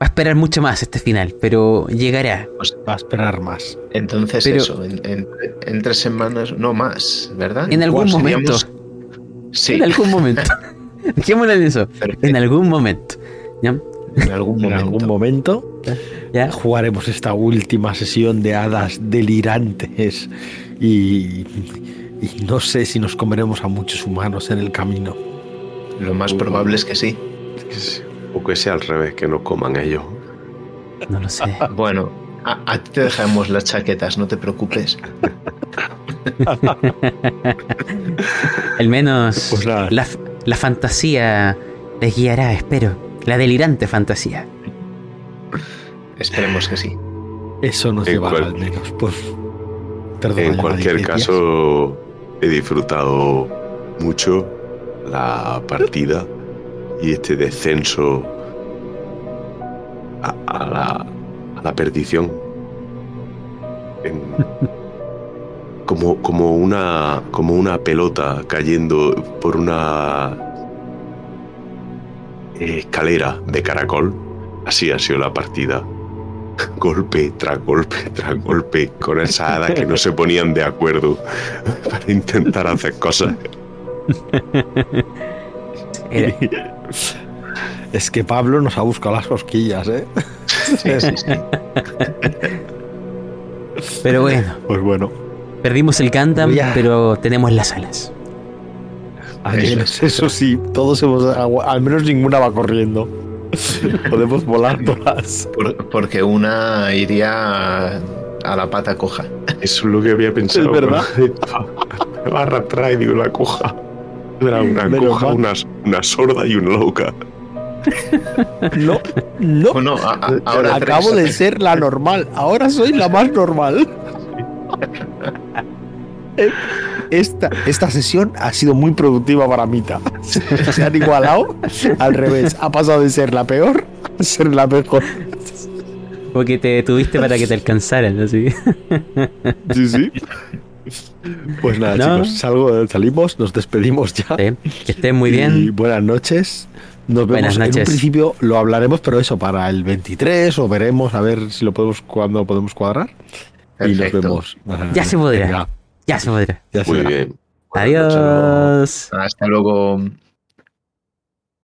Va a esperar mucho más este final, pero llegará. Pues Va a esperar más. entonces Pero- eso, en, en- en tres semanas, no más, ¿verdad? En algún momento. seríamos- Sí, En algún momento. Dejémoslo en eso. Perfecto. En algún momento. ¿Ya? en algún En momento. algún momento ¿Ya? jugaremos esta última sesión de hadas delirantes y, y no sé si nos comeremos a muchos humanos en el camino. Lo más probable es que sí. O que sea al revés, que no coman ellos. No lo sé. Bueno, a, a ti te dejamos las chaquetas, no te preocupes. Al menos Pues la, la fantasía les guiará, espero. La delirante fantasía. Esperemos que sí. Eso nos cual- al menos. Pues, perdona, En cualquier caso, he disfrutado mucho la partida y este descenso a, a la, a la perdición. En- como, como, una, como una pelota cayendo por una escalera de caracol. Así ha sido la partida. Golpe tras golpe tras golpe con esas hadas que no se ponían de acuerdo para intentar hacer cosas. Era- Es que Pablo nos ha buscado las cosquillas, ¿eh? Sí, sí, sí. pero bueno, Pues bueno, perdimos el Gundam, Ya. pero tenemos las alas. Al Eso menos eso sí, todos hemos. Al menos ninguna va corriendo. Podemos volar todas. Por- porque una iría a, a la pata coja. Eso es lo que había pensado. Es verdad. Me va a arrastrar y digo la coja. Era una Menos coja, una, una sorda y una loca. No, no. Bueno, a- a- ahora Acabo tres. de ser la normal. Ahora soy la más normal. Esta, esta sesión ha sido muy productiva para Mita. Se han igualado al revés. Ha pasado de ser la peor a ser la mejor. Porque te tuviste para que te alcanzaran, así. sí, sí. Pues nada, No. chicos, salgo, salimos, nos despedimos ya. Sí, Que estén muy Y bien. buenas noches. Nos vemos Buenas en un noches. principio, lo hablaremos, pero eso para el 23 o veremos a ver si lo podemos cuando podemos cuadrar. Y nos vemos. Ya se podrá. Venga, Ya se podrá. ya se Muy verá. bien. Adiós. Hasta luego.